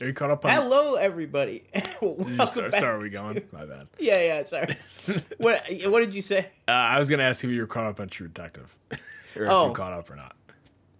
Are you caught up on? Hello, everybody. Did you Welcome start, back. sorry, are we going? My bad. Yeah, yeah. Sorry. what What did you say? Uh, I was gonna ask if you were caught up on True Detective, or if Oh. you caught up or not.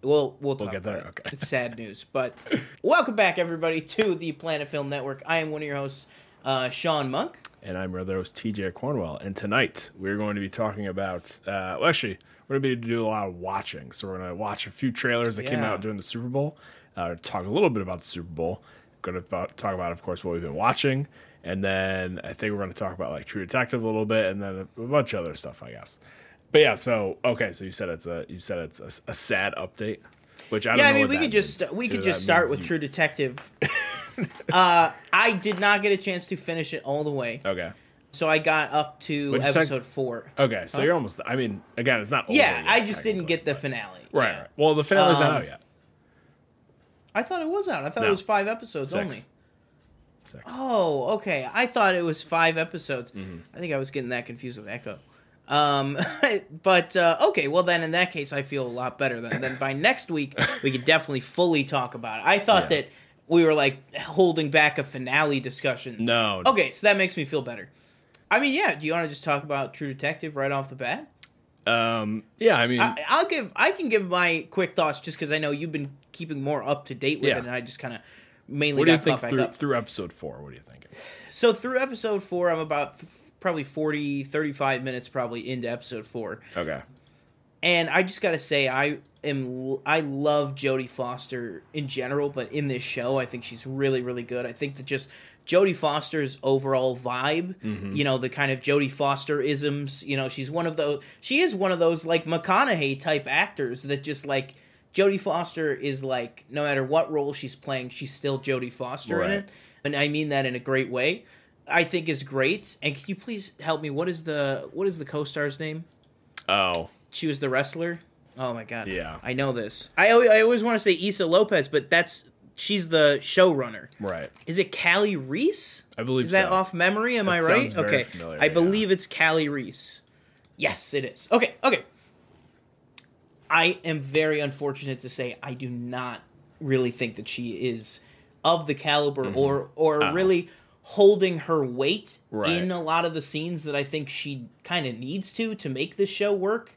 We'll we'll talk get there? it. Okay. It's sad news, but welcome back, everybody, to the Planet Film Network. I am one of your hosts, uh, Sean Monk. And I'm your other host, TJ Cornwell. And tonight we're going to be talking about. Uh, well, actually, we're going to be doing a lot of watching. So we're going to watch a few trailers that came out during the Super Bowl. Uh, talk a little bit about the Super Bowl. Going to talk about, of course, what we've been watching, and then I think we're going to talk about like True Detective a little bit, and then a, bunch of other stuff, I guess. But yeah, so okay, so you said it's a you said it's a, a sad update, which I don't Yeah, I mean, we could just means. we could just start with you- True Detective. uh, I did not get a chance to finish it all the way, Okay. so I got up to episode four. Okay, so you're almost. I mean, again, it's not. over Yeah, yet, I just didn't get the finale. Right, right. Well, the finale's not Um, out yet. I thought it was out. I thought it was five episodes Six. only. Six. Oh, okay. I thought it was five episodes. Mm-hmm. I think I was getting that confused with Echo. Um, but uh, okay, well then in that case, I feel a lot better. Then, then by next week, we could definitely fully talk about it. I thought Yeah. that we were like holding back a finale discussion. No. Okay, so that makes me feel better. I mean, yeah. Do you want to just talk about True Detective right off the bat? Um. Yeah. I mean. I, I'll give. I can give my quick thoughts just because I know you've been keeping more up to date with Yeah. it, and I just kind of mainly what do you think through through episode four? What do you think? So through episode four, I'm about f- probably 40, 35 minutes probably into episode four. Okay. And I just got to say, I am, I love Jodie Foster in general, but in this show, I think she's really, really good. I think that just Jodie Foster's overall vibe, mm-hmm. you know, the kind of Jodie Foster isms, you know, she's one of those, she is one of those like McConaughey type actors that just like, Jodie Foster is like, no matter what role she's playing, she's still Jodie Foster in it. And I mean that in a great way. I think is great. And can you please help me? What is the what is the co-star's name? Oh. She was the wrestler. Oh my god. Yeah. I know this. I always, I always want to say Issa Lopez, but that's she's the showrunner. Right. Is it Kali Reis? I believe Is that off memory? Am That I right? Okay. familiar, I yeah. believe it's Kali Reis. Yes, it is. Okay. Okay. I am very unfortunate to say I do not really think that she is of the caliber or or Ah. really holding her weight Right. in a lot of the scenes that I think she kind of needs to to make this show work.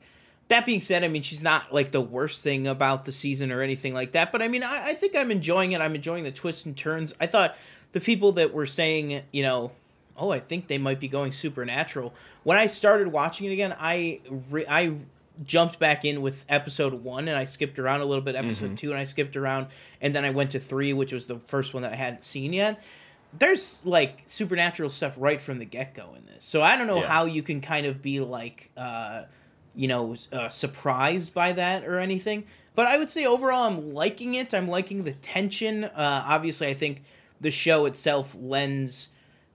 That being said, I mean she's not like the worst thing about the season or anything like that. But I mean I, I think I'm enjoying it. I'm enjoying the twists and turns. I thought the people that were saying, you know, oh, I think they might be going supernatural. When I started watching it again, I re- I jumped back in with episode one and I skipped around a little bit. Episode two and I skipped around, and then I went to three, which was the first one that I hadn't seen yet. There's like supernatural stuff right from the get go in this, so I don't know Yeah. how you can kind of be like, uh, you know, uh, surprised by that or anything. But I would say overall, I'm liking it. I'm liking the tension. Uh, obviously, I think the show itself lends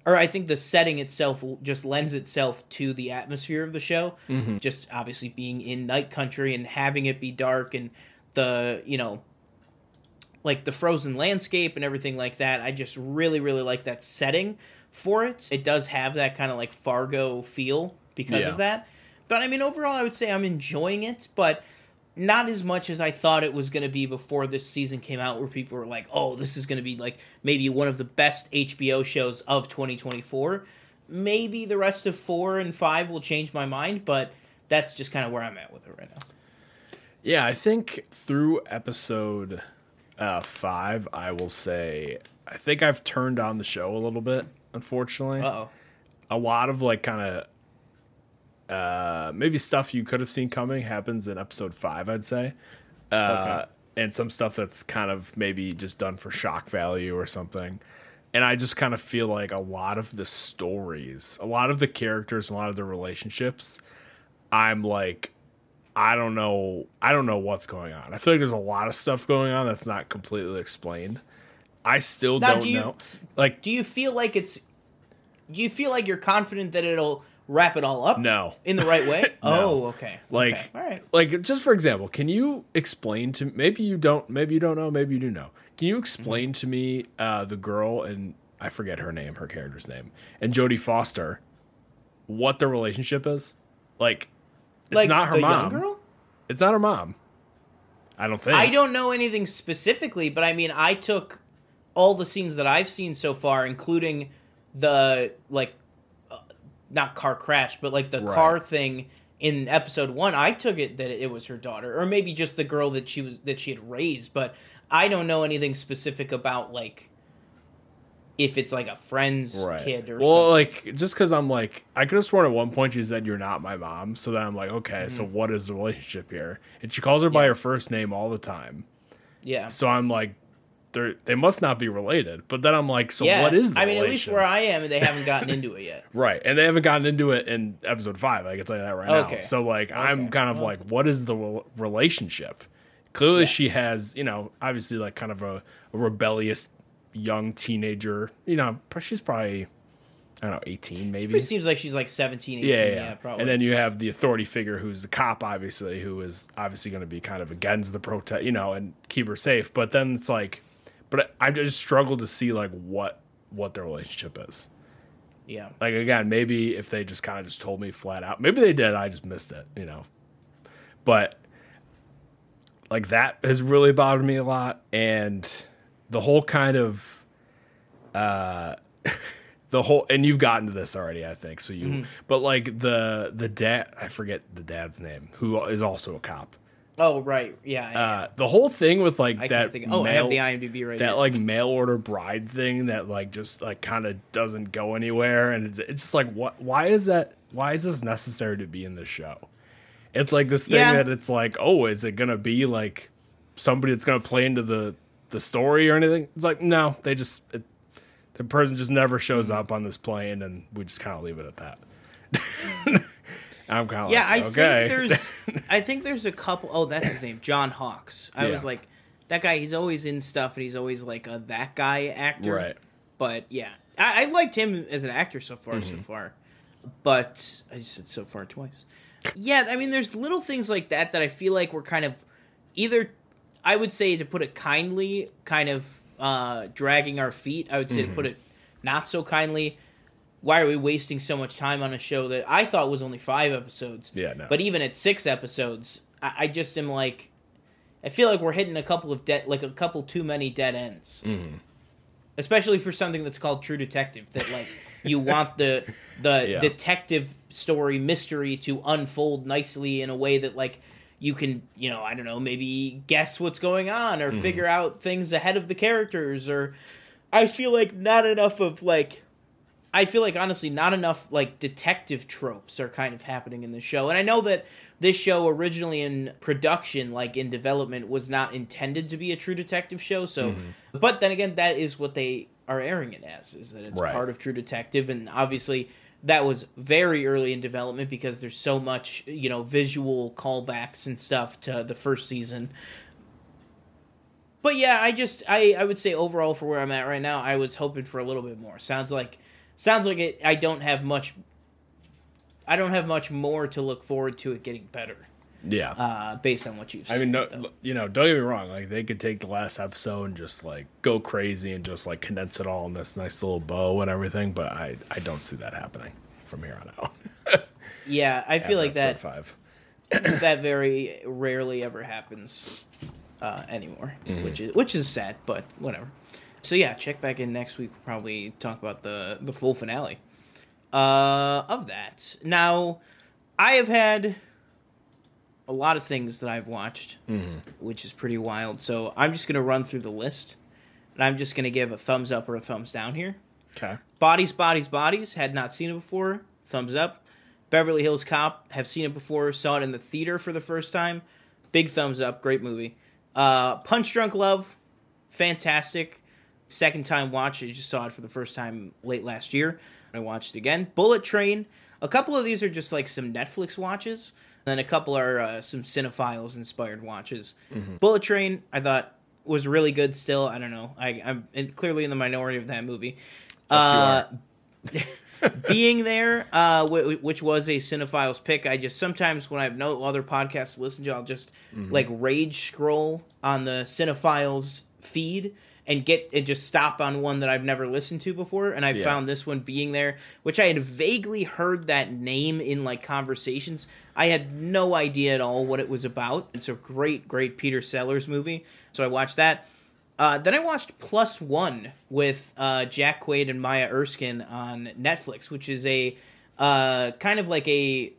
or I think the setting itself just lends itself to the atmosphere of the show. Mm-hmm. Just obviously being in night country and having it be dark and the you know like the frozen landscape and everything like that. I just really really like that setting for it. It does have that kind of like Fargo feel because Yeah. of that. But I mean overall I would say I'm enjoying it, but not as much as I thought it was going to be before this season came out, where people were like, "Oh, this is going to be like maybe one of the best HBO shows of 2024." Maybe the rest of four and five will change my mind, but that's just kind of where I'm at with it right now. Yeah, I think through episode uh, five, I will say I think I've turned on the show a little bit. Unfortunately, Uh oh. a lot of like kind of uh maybe stuff you could have seen coming happens in episode five i'd say. Uh and some stuff that's kind of maybe just done for shock value or something. And i just kind of feel like a lot of the stories a lot of the characters a lot of the relationships i'm like i don't know i don't know what's going on. I feel like there's a lot of stuff going on that's not completely explained. I still Now, don't do you know. like do you feel like it's? Do you feel like you're confident that it'll wrap it all up? no In the right way? Oh, okay. Like, okay. all right. like just for example, can you explain to maybe you don't, maybe you don't know, maybe you do know. Can you explain to me uh, the girl and I forget her name, her character's name, and Jodie Foster, what their relationship is? Like, it's like not her mom. girl. It's not her mom. I don't think. I don't know anything specifically, but I mean, I took all the scenes that I've seen so far, including the like, not car crash, but like the Right. car thing in episode one, I took it that it was her daughter, or maybe just the girl that she was that she had raised. But I don't know anything specific about like if it's like a friend's right. kid or well, something. like just because I'm like, I could have sworn at one point she said you're not my mom. So then I'm like, okay, so Mm-hmm. what is the relationship here? And she calls her by her first name all the time. yeah. So I'm like, they they must not be related. But then I'm like, so yeah, what is? The I mean, at least where I am, they haven't gotten into it yet. Right, and they haven't gotten into it in episode five. I can tell you that right Okay. now. So like, I'm kind of Well- like, what is the rel- relationship? Clearly, Yeah. she has, you know, obviously like kind of a, a rebellious young teenager. You know, she's probably, I don't know, 18 maybe. It seems like she's like 17, 18. yeah, Yeah, yeah, yeah. probably. And then you have the authority figure who's the cop, obviously, who is obviously going to be kind of against the protest, you know, and keep her safe. But then it's like, but I just struggle to see like what what their relationship is. yeah. Like again, maybe if they just kind of just told me flat out, maybe they did. I just missed it, you know. But like that has really bothered me a lot, and the whole kind of uh the whole and you've gotten to this already, I think. So you, but like the the dad, I forget the dad's name, who is also a cop. Oh, right. Yeah. yeah. Uh, the whole thing with like I that. think. Oh, I have the IMDb right that here. like mail order bride thing that like just like kind of doesn't go anywhere and it's, it's just like what why is that why is this necessary to be in this show it's like this thing Yeah. that it's like oh is it gonna be like somebody that's gonna play into the the story or anything it's like no they just it, the person just never shows Mm-hmm. up on this plane and we just kind of leave it at that i'm kind of yeah, like I okay think there's. I think there's a couple. Oh, that's his name, John Hawkes. I was like, that guy. He's always in stuff, and he's always like a that guy actor. right But yeah, I, I liked him as an actor so far. Mm-hmm. So far, but I said so far twice. Yeah, I mean, there's little things like that that I feel like we're kind of either. I would say to put it kindly, kind of uh, dragging our feet. I would say to put Mm-hmm. it not so kindly. Why are we wasting so much time on a show that I thought was only five episodes? Yeah, no. But even at six episodes, I, I just am like, I feel like we're hitting a couple of dead, like a couple too many dead ends Mm-hmm. especially for something that's called True Detective. That like you want the the Yeah. detective story mystery to unfold nicely in a way that like you can you know I don't know maybe guess what's going on Mm-hmm. or figure out things ahead of the characters or I feel like not enough of like. I feel like honestly, not enough like detective tropes are kind of happening in the show, and I know that this show originally in production, like in development, was not intended to be a true detective show. So, Mm-hmm. but then again, that is what they are airing it as, is that it's Right. part of True Detective, and obviously that was very early in development because there's so much you know visual callbacks and stuff to the first season. But yeah, I just I I would say overall for where I'm at right now, I was hoping for a little bit more. Sounds like sounds like it. I don't have much. I don't have much more to look forward to it getting better, yeah uh, based on what you've. I mean, no, though. you know, don't get me wrong. Like they could take the last episode and just like go crazy and just like condense it all in this nice little bow and everything. But I, I don't see that happening from here on out. yeah, I feel like that five. that very rarely ever happens uh, anymore, Mm-hmm. which is which is sad, but whatever. So yeah, check back in next week. We'll probably talk about the the full finale uh, of that. Now, I have had a lot of things that I've watched, Mm-hmm. which is pretty wild. So I'm just gonna run through the list, and I'm just gonna give a thumbs up or a thumbs down here. Okay. Bodies, Bodies, Bodies. Had not seen it before. Thumbs up. Beverly Hills Cop. Have seen it before. Saw it in the theater for the first time. Big thumbs up. Great movie. Uh, Punch Drunk Love. Fantastic. Second time watch. I just saw it for the first time late last year. I watched it again. Bullet Train. A couple of these are just like some Netflix watches. And then a couple are uh, some Cinephiles inspired watches. Bullet Train, I thought was really good. Still, I don't know. I, I'm clearly in the minority of that movie. Uh, being there, uh, w- which was a cinephile's pick. I just sometimes when I have no other podcasts to listen to, I'll just like rage scroll on the cinephiles feed and get and just stop on one that I've never listened to before. And I Yeah. found this one being there, which I had vaguely heard that name in like conversations. I had no idea at all what it was about. It's a great, great Peter Sellers movie. So I watched that. Uh, then I watched Plus One with uh, Jack Quaid and Maya Erskine on Netflix, which is a uh, kind of like a,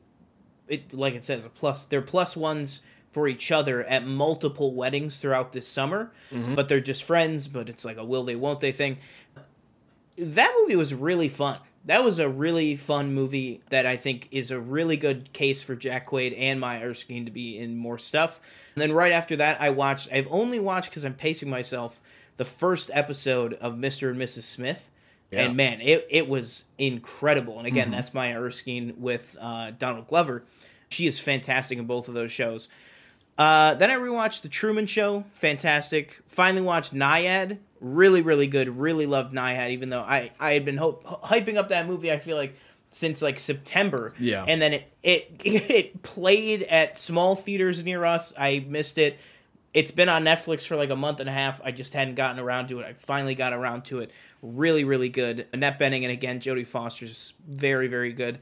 it, like it says, a plus. They're plus ones for each other at multiple weddings throughout this summer, Mm-hmm. but they're just friends. But it's like a will they, won't they thing. That movie was really fun. That was a really fun movie that I think is a really good case for Jack Quaid and Maya Erskine to be in more stuff. And then right after that, I watched. I've only watched because I'm pacing myself. The first episode of Mr. and Mrs. Smith, Yeah. and man, it it was incredible. And again, that's Maya Erskine with uh, Donald Glover. She is fantastic in both of those shows. Uh, then I rewatched The Truman Show. Fantastic. Finally watched Nyad. Really, really good. Really loved Nyad, even though I, I had been hyping up that movie, I feel like, since like September. Yeah. And then it, it, it played at small theaters near us. I missed it. It's been on Netflix for like a month and a half. I just hadn't gotten around to it. I finally got around to it. Really, really good. Annette Bening and again, Jodie Foster's very, very good.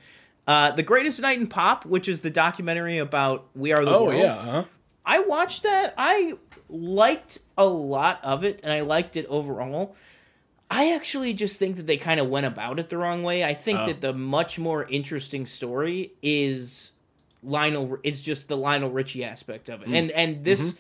Uh, the Greatest Night in Pop, which is the documentary about We Are the Oh World. yeah. Uh-huh. I watched that. I liked a lot of it, and I liked it overall. I actually just think that they kind of went about it the wrong way. I think Oh. that the much more interesting story is Lionel. Is just the Lionel Richie aspect of it, and and this.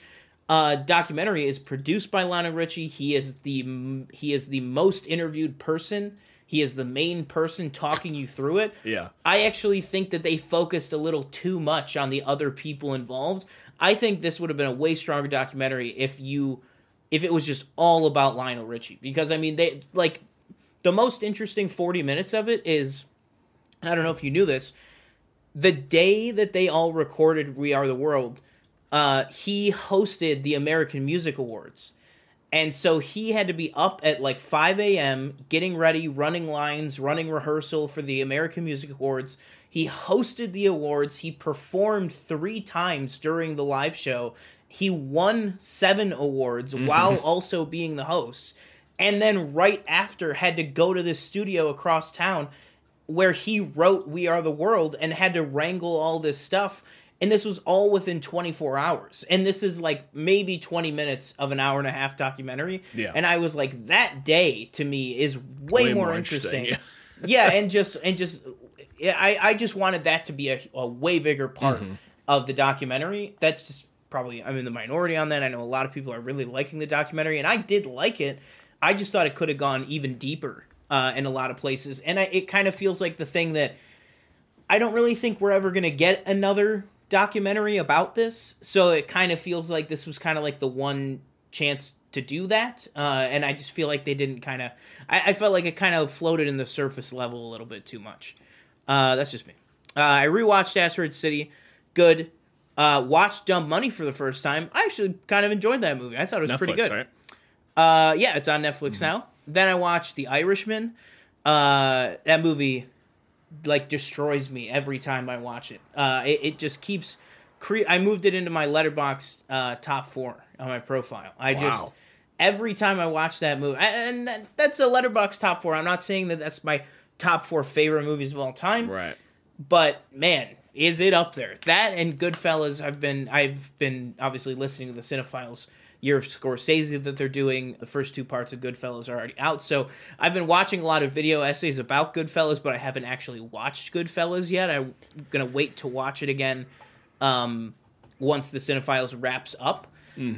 Uh, documentary is produced by Lionel Richie. He is the he is the most interviewed person. He is the main person talking you through it. Yeah. I actually think that they focused a little too much on the other people involved. I think this would have been a way stronger documentary if you if it was just all about Lionel Richie. Because I mean they like the most interesting 40 minutes of it is I don't know if you knew this the day that they all recorded We Are the World uh he hosted the American Music Awards and so he had to be up at like 5 a.m., getting ready, running lines, running rehearsal for the American Music Awards. He hosted the awards. He performed three times during the live show. He won seven awards mm-hmm. while also being the host. And then right after had to go to this studio across town where he wrote We Are the World and had to wrangle all this stuff. And this was all within 24 hours. And this is like maybe 20 minutes of an hour and a half documentary. Yeah. And I was like, that day to me is way, Way more, more interesting. interesting, yeah, and just and just yeah, I, I just wanted that to be a, a way bigger part Mm-hmm. of the documentary. That's just probably I'm in the minority on that. I know a lot of people are really liking the documentary, and I did like it. I just thought it could have gone even deeper uh, in a lot of places, and I, it kind of feels like the thing that I don't really think we're ever gonna get another documentary about this. So it kind of feels like this was kind of like the one chance to do that, uh, and I just feel like they didn't kind of. I, I felt like it kind of floated in the surface level a little bit too much. Uh, that's just me. Uh, I rewatched Asteroid City. Good. Uh, watched Dumb Money for the first time. I actually kind of enjoyed that movie. I thought it was pretty good. right? Uh, yeah, it's on Netflix Mm-hmm. now. Then I watched The Irishman. Uh, that movie like destroys me every time I watch it. Uh, it, it just keeps. Cre- I moved it into my Letterboxd uh, top four on my profile. I just every time I watch that movie, and that, that's a Letterboxd top four. I'm not saying that that's my top four favorite movies of all time, Right. but man, is it up there? That and Goodfellas. I've been I've been obviously listening to the Cinephiles Year of Scorsese that they're doing. The first two parts of Goodfellas are already out, so I've been watching a lot of video essays about Goodfellas, but I haven't actually watched Goodfellas yet. I'm gonna wait to watch it again um, once the Cinephiles wraps up.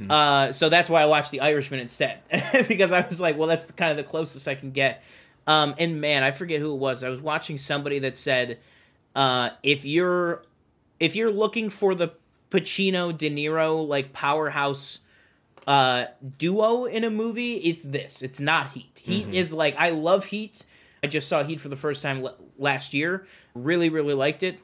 Uh, so that's why I watched The Irishman instead because I was like, well, that's the, kind of the closest I can get. Um, and man, I forget who it was. I was watching somebody that said, uh, if you're if you're looking for the Pacino De Niro like powerhouse uh, duo in a movie, it's this. It's not Heat. Heat is like I love Heat. I just saw Heat for the first time l- last year. Really, really liked it.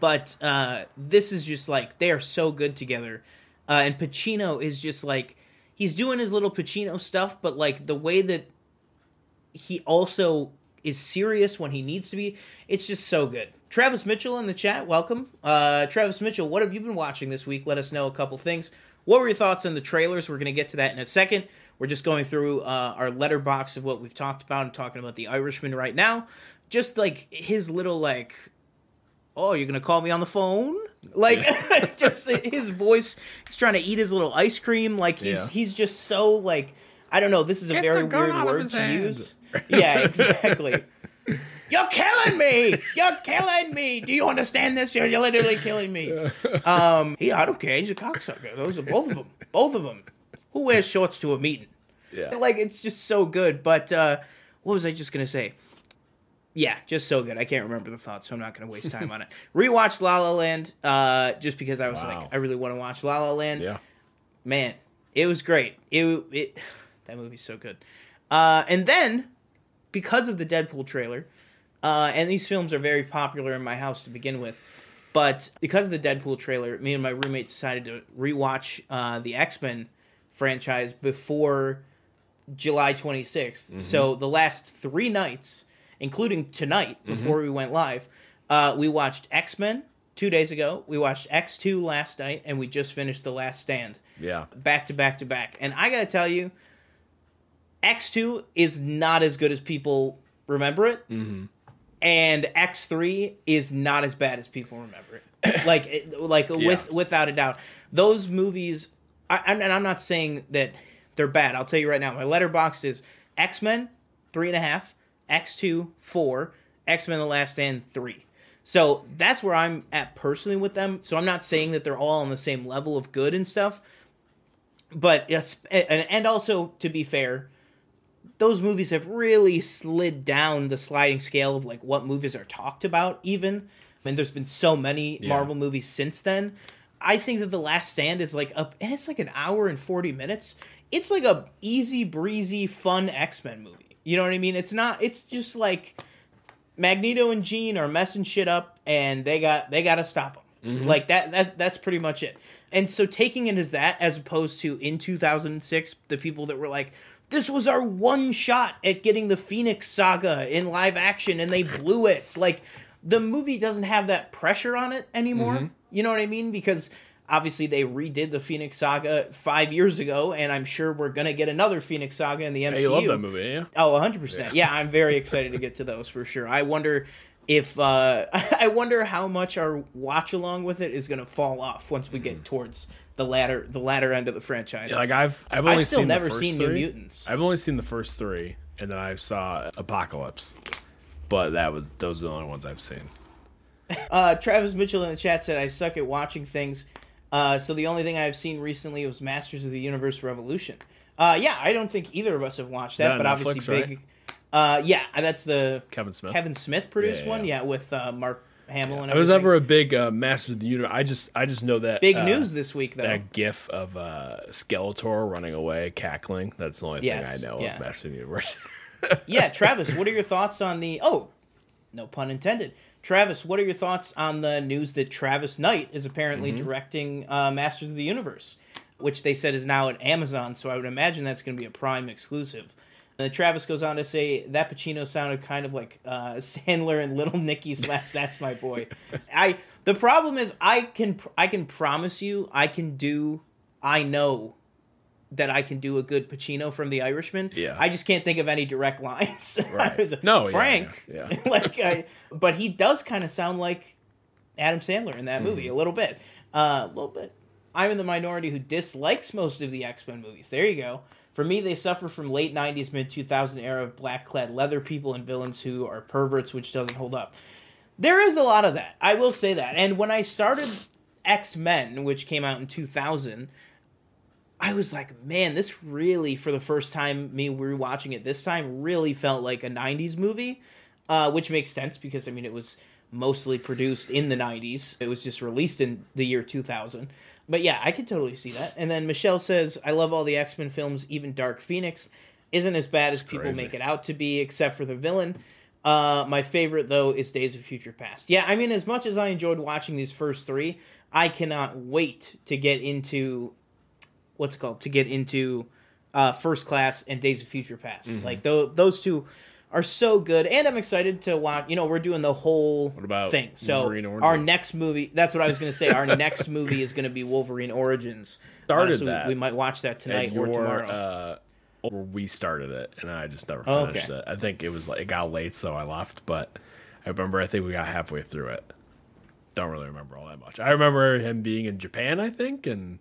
But uh, this is just like they are so good together. Uh, and Pacino is just like he's doing his little Pacino stuff, but like the way that he also is serious when he needs to be, it's just so good. Travis Mitchell in the chat, welcome. Uh, Travis Mitchell, what have you been watching this week? Let us know a couple things. What were your thoughts on the trailers? We're going to get to that in a second. We're just going through uh, our Letterboxd of what we've talked about and talking about the Irishman right now. Just like his little like, oh, you're going to call me on the phone? Like just his voice. He's trying to eat his little ice cream. Like he's Yeah. he's just so like I don't know. This is a Get very weird word to hand. use. Yeah, exactly. You're killing me. You're killing me. Do you understand this? You're, you're literally killing me. Um, yeah, I don't care. He's a cocksucker. Those are both of them. Both of them. Who wears shorts to a meeting? Yeah. Like it's just so good. But uh, what was I just gonna say? Yeah, just so good. I can't remember the thought, so I'm not gonna waste time on it. Rewatched La La Land, uh, just because I was Wow. like, I really want to watch La La Land. Yeah. Man, it was great. It it that movie's so good. Uh, and then because of the Deadpool trailer, uh, and these films are very popular in my house to begin with. But because of the Deadpool trailer, me and my roommate decided to rewatch uh, the X Men franchise before July 26th. So the last three nights, including tonight before we went live, uh, we watched X Men two days ago. We watched X Two last night, and we just finished The Last Stand Yeah. back to back to back. And I gotta tell you, X2 is not as good as people remember it. Mm-hmm. And X3 is not as bad as people remember it. like, like with without a doubt, those movies. I, and I'm not saying that they're bad. I'll tell you right now. My Letterboxd is X Men three and a half, X2 four, X Men: The Last Stand three. So that's where I'm at personally with them. So I'm not saying that they're all on the same level of good and stuff but yes, and also to be fair, those movies have really slid down the sliding scale of like what movies are talked about. Even I mean, there's been so many Yeah. Marvel movies since then. I think that the Last Stand is like up, and it's like an hour and forty minutes. It's like a easy breezy, fun X Men movie. You know what I mean? It's not. It's just like Magneto and Jean are messing shit up, and they got they got to stop them. Mm-hmm. Like that. That that's pretty much it. And so taking it as that, as opposed to in 2006, the people that were like, "This was our one shot at getting the Phoenix Saga in live action, and they blew it." Like the movie doesn't have that pressure on it anymore. Mm-hmm. You know what I mean? Because obviously they redid the Phoenix Saga five years ago, and I'm sure we're gonna get another Phoenix Saga in the MCU. Hey, you love that movie, yeah? Oh, 100%. Yeah. I'm very excited to get to those for sure. I wonder if uh I wonder how much our watch along with it is going to fall off once we get towards the latter the latter end of the franchise. Like I've I've only I've still seen never seen three. New Mutants. I've only seen the first three, and then I saw Apocalypse, but that was those are the only ones I've seen. Uh, Travis Mitchell in the chat said, I suck at watching things. Uh, so the only thing I've seen recently was Masters of the Universe Revolution. Uh, yeah, I don't think either of us have watched that, that but on obviously Netflix, big. Uh, yeah, that's the Kevin Smith. Kevin Smith produced Yeah, one. yeah. Yeah, with uh, Mark Hamill and I was ever a big uh, Master of the Universe. I just I just know that big uh, news this week though. That GIF of uh, Skeletor running away, cackling. That's the only Yes, thing I know yeah. of Master of the Universe. yeah, Travis, what are your thoughts on the? Oh, no pun intended. Travis, what are your thoughts on the news that Travis Knight is apparently Mm-hmm. directing uh, Masters of the Universe, which they said is now at Amazon? So I would imagine that's going to be a Prime exclusive. And then Travis goes on to say that Pacino sounded kind of like uh, Sandler and Little Nicky slash That's My Boy. I the problem is I can I can promise you I can do I know that I can do a good Pacino from The Irishman. Yeah. I just can't think of any direct lines. Right. No, Frank. yeah, yeah. like, I, but he does kind of sound like Adam Sandler in that movie Mm-hmm. a little bit, uh, a little bit. I'm in the minority who dislikes most of the X Men movies. There you go. For me, they suffer from late '90s, mid 2000 era of black clad leather people and villains who are perverts, which doesn't hold up. There is a lot of that. I will say that. And when I started X Men, which came out in 2000, I was like, man, this really, for the first time, me rewatching it this time, really felt like a 90s movie, uh, which makes sense because, I mean, it was mostly produced in the 90s. It was just released in the year 2000. But yeah, I could totally see that. And then Michelle says, I love all the X Men films, even Dark Phoenix isn't as bad as people crazy. make it out to be, except for the villain. Uh, my favorite though is Days of Future Past. Yeah, I mean, as much as I enjoyed watching these first three, I cannot wait to get into what's it called to get into uh, First Class and Days of Future Past. Mm-hmm. Like those those two are so good, and I'm excited to watch. You know, we're doing the whole thing. So our next movie. That's what I was going to say. Our next movie is going to be Wolverine Origins. Started so we- that. We might watch that tonight or tomorrow. uh, we started it, and I just never Oh, finished okay. it. I think it was like it got late, so I left. But I remember, I think we got halfway through it. don't really remember all that much. I remember him being in Japan, I think, and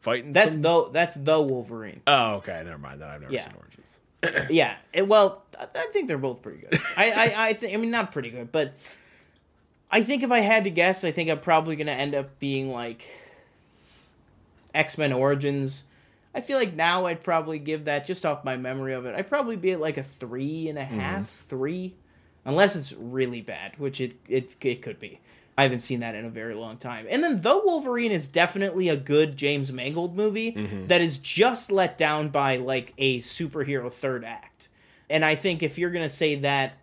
fighting. That's some... the that's the Wolverine. Oh, okay. Never mind. That I've never Yeah. seen Origins. yeah. It, well, I, I think they're both pretty good. I I, I think I mean not pretty good, but I think if I had to guess, I think I'm probably gonna end up being like X Men Origins. I feel like now I'd probably give that just off my memory of it. I'd probably be at like a three and a mm-hmm. half, three, unless it's really bad, which it it it could be. I haven't seen that in a very long time. And then though Wolverine is definitely a good James Mangold movie that is just let down by like a superhero third act. And I think if you're gonna say that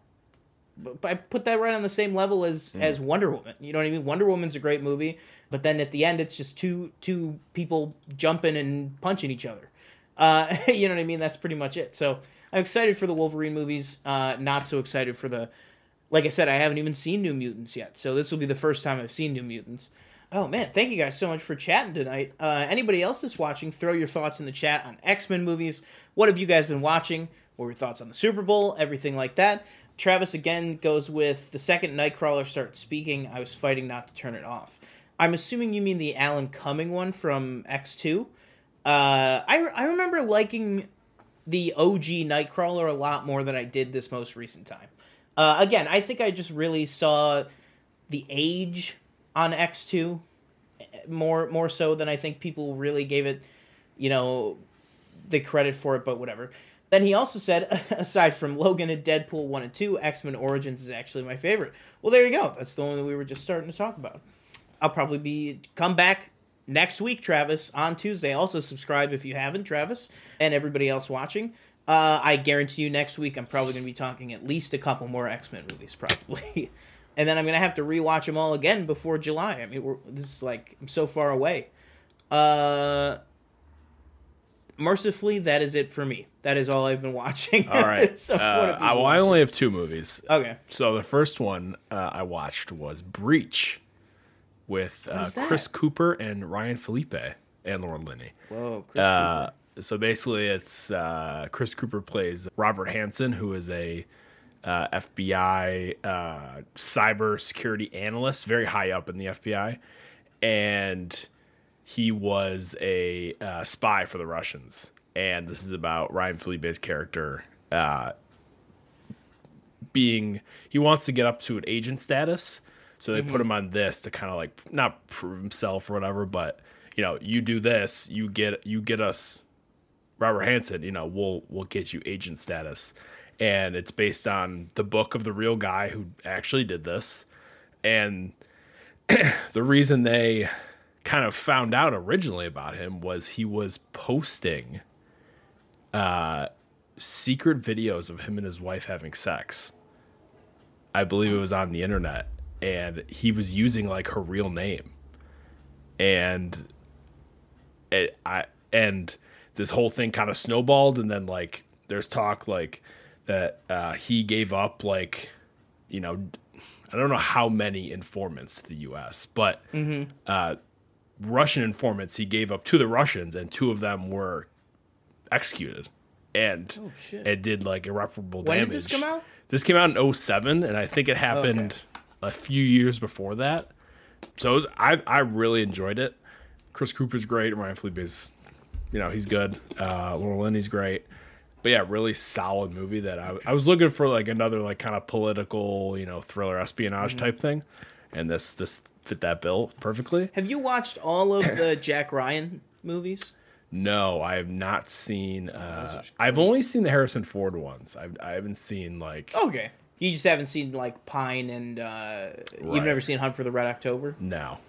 I put that right on the same level as as Wonder Woman. You know what I mean? Wonder Woman's a great movie, but then at the end, it's just two two people jumping and punching each other. Uh, you know what I mean? That's pretty much it. So I'm excited for the Wolverine movies. Uh, not so excited for the. Like I said, I haven't even seen New Mutants yet, so this will be the first time I've seen New Mutants. Oh man, thank you guys so much for chatting tonight. Uh, anybody else that's watching, throw your thoughts in the chat on X Men movies. What have you guys been watching? What were your thoughts on the Super Bowl? Everything like that. Travis again goes with the second Nightcrawler starts speaking. I was fighting not to turn it off. I'm assuming you mean the Alan Cumming one from X2. Uh, I, I remember liking the OG Nightcrawler a lot more than I did this most recent time. Uh, again, I think I just really saw the age on X2 more more so than I think people really gave it, you know, the credit for it, but whatever. Then he also said, aside from Logan and Deadpool 1 and 2, X Men Origins is actually my favorite. Well, there you go. That's the one that we were just starting to talk about. I'll probably be come back next week, Travis, on Tuesday. Also, subscribe if you haven't, Travis, and everybody else watching. Uh, I guarantee you next week I'm probably going to be talking at least a couple more X Men movies, probably. and then I'm going to have to rewatch them all again before July. I mean, we're, this is like, I'm so far away. Uh, mercifully, that is it for me. That is all I've been watching. All right. so uh, I, well, I only have two movies. Okay. So the first one uh, I watched was Breach with uh. Chris Cooper and Ryan Phillippe and Lauren Linney. Whoa, Chris Uh, Cooper. So basically, it's uh, Chris Cooper plays Robert Hanssen, who is a uh, FBI uh, cyber security analyst, very high up in the FBI, and he was a uh, spy for the Russians. And this is about Ryan Phillippe's character uh, being he wants to get up to an agent status, so they put him on this to kind of like not prove himself or whatever, but you know, you do this, you get you get us Robert Hanssen, you know, we'll we'll get you agent status. And it's based on the book of the real guy who actually did this. And the reason they kind of found out originally about him was he was posting uh secret videos of him and his wife having sex. I believe it was on the internet and he was using like her real name. And it, I and this whole thing kind of snowballed and then like there's talk like that uh, he gave up like you know I don't know how many informants to the U.S. but uh, Russian informants he gave up to the Russians and two of them were executed and Oh, it did like irreparable When damage. did this come out? This came out in 07 and I think it happened a few years before that. So it was, I I really enjoyed it. Chris Cooper's great. Ryan Phillippe's, you know, he's good. Uh, Linney's great. But yeah, really solid movie that I, I was looking for like another like kind of political, you know, thriller espionage Mm-hmm. type thing, and this this fit that bill perfectly. Have you watched all of the Jack Ryan movies? No, I have not seen. Oh, Uh, I've only seen the Harrison Ford ones. I've, I haven't seen like Okay. You just haven't seen like Pine and uh, you've never seen Hunt for the Red October? no.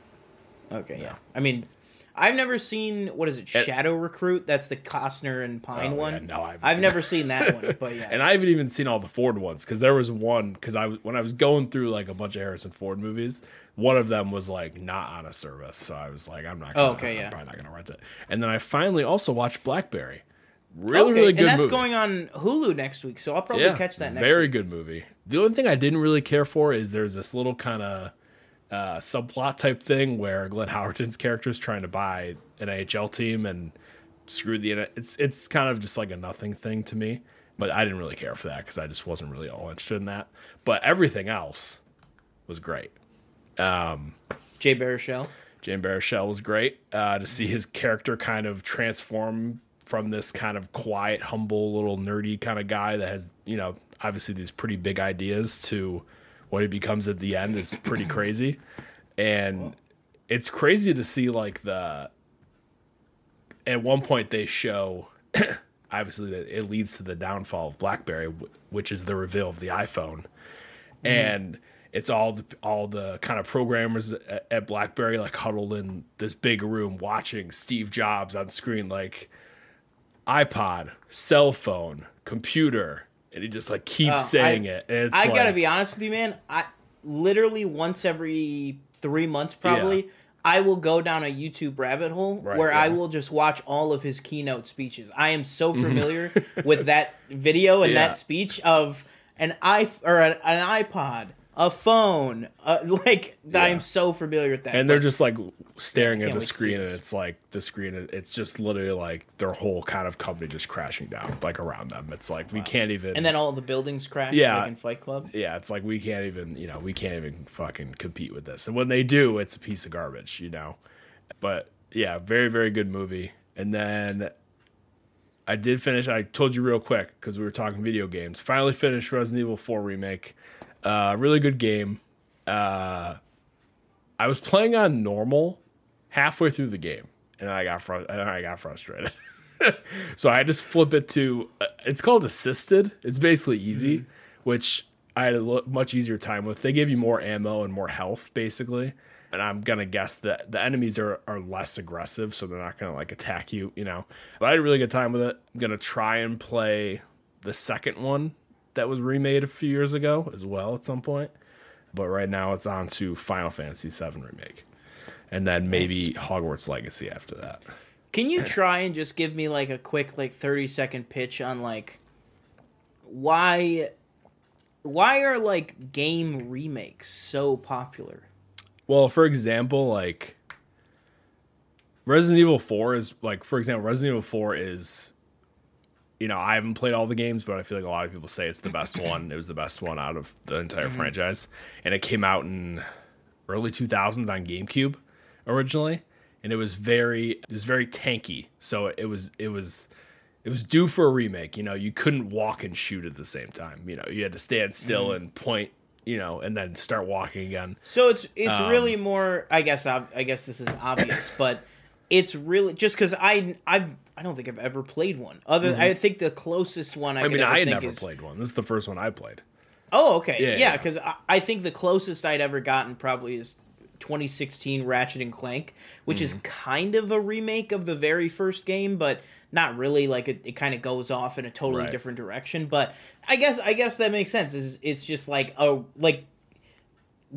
Okay, yeah. I mean, I've never seen what is it, Shadow Recruit? That's the Costner and Pine Oh, yeah, one. no, I seen never seen that one, but yeah. And I haven't even seen all the Ford ones because there was one because I when I was going through like a bunch of Harrison Ford movies, one of them was like not on a service, so I was like, I'm not. Oh, gonna, Oh, okay, I'm yeah. probably not gonna rent it. And then I finally also watched Blackberry. Really, okay, really good and that's movie. going on Hulu next week, so I'll probably yeah, catch that next very week. good movie. The only thing I didn't really care for is there's this little kind of uh, subplot type thing where Glenn Howerton's character is trying to buy an AHL team and screw the it's it's kind of just like a nothing thing to me. But I didn't really care for that because I just wasn't really all interested in that. But everything else was great. Um, Jay Baruchel. Jay Baruchel was great uh, to see his character kind of transform from this kind of quiet, humble, little nerdy kind of guy that has, you know, obviously these pretty big ideas to what he becomes at the end is pretty crazy. And it's crazy to see like the at one point they show obviously that it leads to the downfall of BlackBerry, which is the reveal of the iPhone, mm-hmm. and it's all the all the kind of programmers at, at, BlackBerry like huddled in this big room watching Steve Jobs on screen like iPod, cell phone, computer, and he just like keeps uh, saying I, it. I like, gotta be honest with you, man. I literally once every three months probably. Yeah I will go down a YouTube rabbit hole right, where yeah. I will just watch all of his keynote speeches. I am so familiar with that video and yeah. that speech of an i or an, an iPod a phone. Uh, like yeah. I'm so familiar with that. And they're just like staring at the screen, and it's like the screen. It's just literally like their whole kind of company just crashing down, like around them. It's like wow. we can't even. And then all the buildings crash. Yeah, like in Fight Club. Yeah, it's like we can't even. You know, we can't even fucking compete with this. And when they do, it's a piece of garbage. You know, but yeah, very very good movie. And then I did finish. I told you real quick because we were talking video games. Finally finished Resident Evil 4 remake. Uh, really good game. Uh, I was playing on normal halfway through the game, and I got fr- and I got frustrated. so I just flip it to. Uh, it's called assisted. It's basically easy, mm-hmm. which I had a much easier time with. They give you more ammo and more health, basically. And I'm gonna guess that the enemies are, are less aggressive, so they're not gonna like attack you, you know. But I had a really good time with it. I'm gonna try and play the second one that was remade a few years ago as well at some point. But right now it's on to Final Fantasy VII remake, and then maybe nice. Hogwarts Legacy after that. Can you try and just give me like a quick like thirty second pitch on like why why are like game remakes so popular? Well, for example, like Resident Evil 4 is like for example, Resident Evil 4 is you know, I haven't played all the games, but I feel like a lot of people say it's the best one. It was the best one out of the entire mm-hmm. franchise, and it came out in early 2000s on GameCube originally, and it was very it was very tanky. So it was it was it was due for a remake. You know, you couldn't walk and shoot at the same time. You know, you had to stand still mm-hmm. and point. You know, and then start walking again. So it's it's um, really more. I guess I guess this is obvious, but it's really just because I I've I don't think I've ever played one. Other, mm-hmm. I think the closest one I, I mean, I never is, played one. This is the first one I played. Oh, okay, yeah, because yeah, I, I, think the closest I'd ever gotten probably is 2016 Ratchet and Clank, which mm-hmm. is kind of a remake of the very first game, but not really. Like it, it kind of goes off in a totally right. different direction. But I guess I guess that makes sense. Is it's just like a like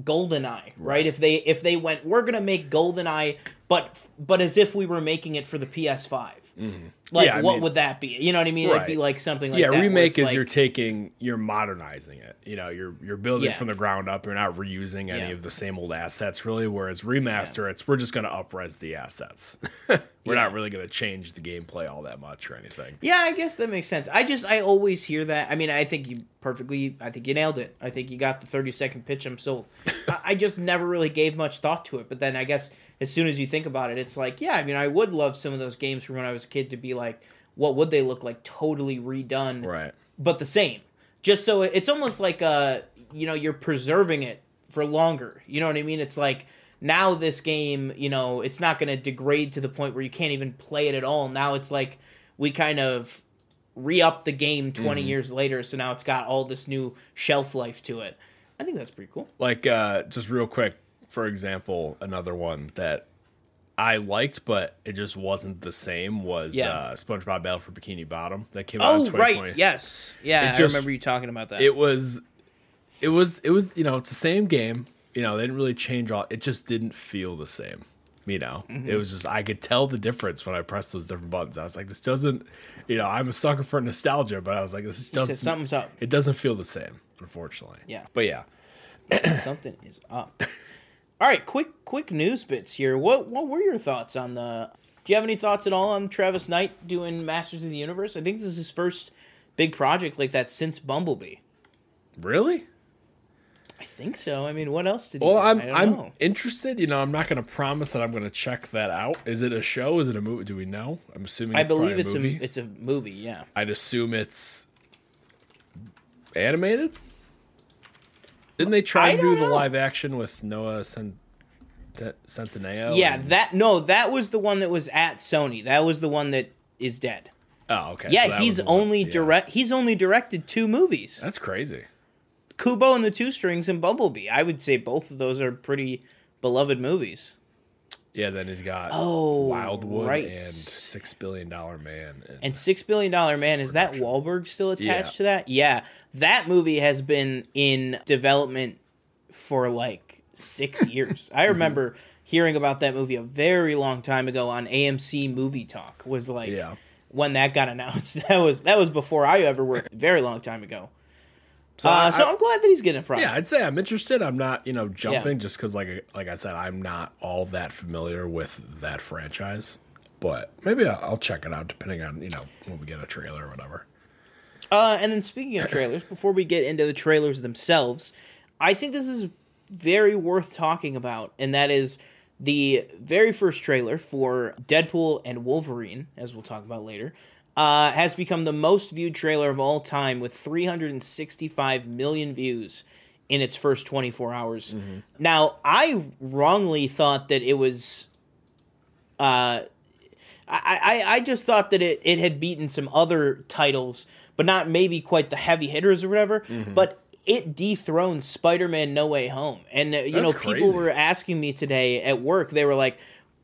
GoldenEye, right? right? If they if they went, we're gonna make GoldenEye, but but as if we were making it for the PS5. Mm-hmm. Like, yeah, what mean, would that be? You know what I mean? Right. It'd be like something like yeah, that. remake is like, you're taking, you're modernizing it. You know, you're you're building yeah. from the ground up. You're not reusing any yeah. of the same old assets, really. Whereas remaster, it's we're just gonna upres the assets. we're not really gonna change the gameplay all that much or anything. Yeah, I guess that makes sense. I just I always hear that. I mean, I think you perfectly. I think you nailed it. I think you got the 30 second pitch. I'm sold. I, I just never really gave much thought to it. But then I guess as soon as you think about it, it's like, yeah, I mean, I would love some of those games from when I was a kid to be like, what would they look like totally redone, right? But the same, just so it's almost like uh, you know, you're preserving it for longer. You know what I mean? It's like now this game, you know, it's not going to degrade to the point where you can't even play it at all. Now it's like we kind of re up the game 20 mm-hmm. years later, so now it's got all this new shelf life to it. I think that's pretty cool. Like, uh, just real quick, for example, another one that I liked, but it just wasn't the same was yeah. uh, SpongeBob Battle for Bikini Bottom that came out. Oh, right, yes, yeah, I remember you talking about that. It was, it was, it was. You know, it's the same game. You know, they didn't really change all. It just didn't feel the same. You know, mm-hmm. it was just I could tell the difference when I pressed those different buttons. I was like, this doesn't. You know, I'm a sucker for nostalgia, but I was like, this doesn't. Something's up. It doesn't feel the same, unfortunately. Yeah, but yeah, something is up. All right, quick quick news bits here. What what were your thoughts on the? Do you have any thoughts at all on Travis Knight doing Masters of the Universe? I think this is his first big project like that since Bumblebee. Really? I think so. I mean, what else did? Well, he do? I'm I'm know. interested. You know, I'm not going to promise that I'm going to check that out. Is it a show? Is it a movie? Do we know? I'm assuming. I believe it's movie. a it's a movie. Yeah. I'd assume it's animated. Didn't they try to do don't the know. live action with Noah Cent- Centineo? Yeah, and- that no, that was the one that was at Sony. That was the one that is dead. Oh, okay. Yeah, that he's one- only yeah. direct. He's only directed two movies: That's crazy. Kubo and the Two Strings and Bumblebee. I would say both of those are pretty beloved movies. Yeah, then he's got Oh, Wildwood right. and Six Billion Dollar Man. And, And Six Billion Dollar Man is that Wahlberg still attached Yeah. to that? Yeah, that movie has been in development for like six years. I mm-hmm. remember hearing about that movie a very long time ago on AMC Movie Talk. Was like Yeah. when that got announced. That was that was before I ever worked. Very long time ago. So Uh, I- so I'm glad that he's getting a project. yeah, I'd say I'm interested. I'm not, you know, jumping just because, like, like I said, I'm not all that familiar with that franchise. But maybe I'll, I'll check it out depending on, you know, when we get a trailer or whatever. Uh, and then speaking of trailers, before we get into the trailers themselves, I think this is very worth talking about, and that is the very first trailer for Deadpool and Wolverine, as we'll talk about later, uh, has become the most viewed trailer of all time with 365 million views in its first 24 hours. Now, I wrongly thought that it was. Uh, I, I, I just thought that it, it had beaten some other titles, but not maybe quite the heavy hitters or whatever. Mm-hmm. But it dethroned Spider-Man: No Way Home, and uh, you know That's people crazy. were asking me today at work. They were like,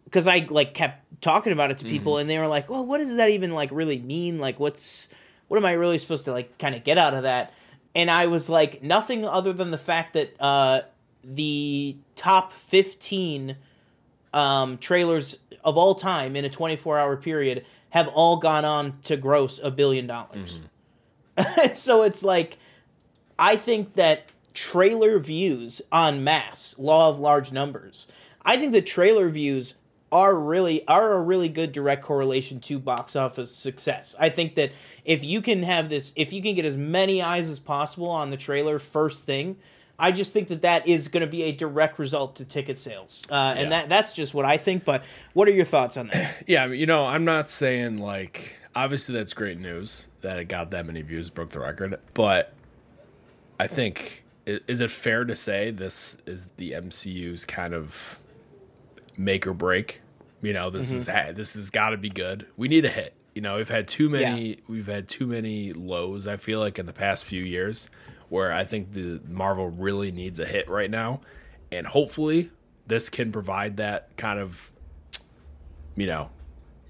because I like kept talking about it to people, Mm-hmm. and they were like, "Well, what does that even like really mean? Like, what's what am I really supposed to like kind of get out of that?" And I was like, nothing other than the fact that uh, the top fifteen um, trailers of all time in a 24 hour period have all gone on to gross a billion dollars. so it's like, I think that trailer views on mass, law of large numbers, I think that trailer views are really are a really good direct correlation to box office success. I think that if you can have this if you can get as many eyes as possible on the trailer first thing, I just think that that is going to be a direct result to ticket sales. Uh, and that that's just what I think, but what are your thoughts on that? Yeah, you know, I'm not saying like obviously that's great news that it got that many views, broke the record, but I think is it fair to say this is the MCU's kind of make or break? You know, this is Mm-hmm. is this has got to be good. We need a hit. You know, we've had too many we've had too many lows I feel like in the past few years where I think the Marvel really needs a hit right now and hopefully this can provide that kind of you know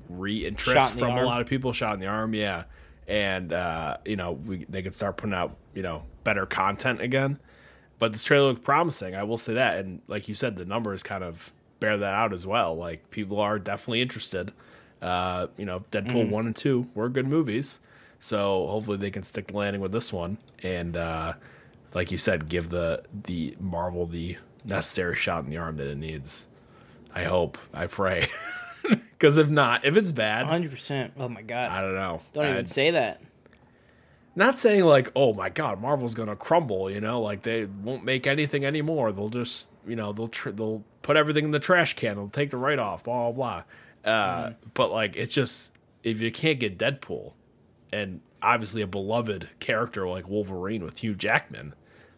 re-interest from a lot of people shot in the arm yeah and uh, you know we, they could start putting out you know better content again but this trailer looked promising i will say that and like you said the numbers kind of bear that out as well like people are definitely interested uh, you know deadpool Mm. 1 and 2 were good movies so hopefully they can stick the landing with this one and uh, like you said give the the marvel the necessary shot in the arm that it needs i hope i pray because if not if it's bad 100%. Oh my god. i don't know Don't even I'd- say that. not saying like oh my god marvel's gonna crumble you know like they won't make anything anymore they'll just you know they'll tr- they'll put everything in the trash can they'll take the write off blah blah blah uh, but like it's just if you can't get deadpool and obviously a beloved character like wolverine with hugh jackman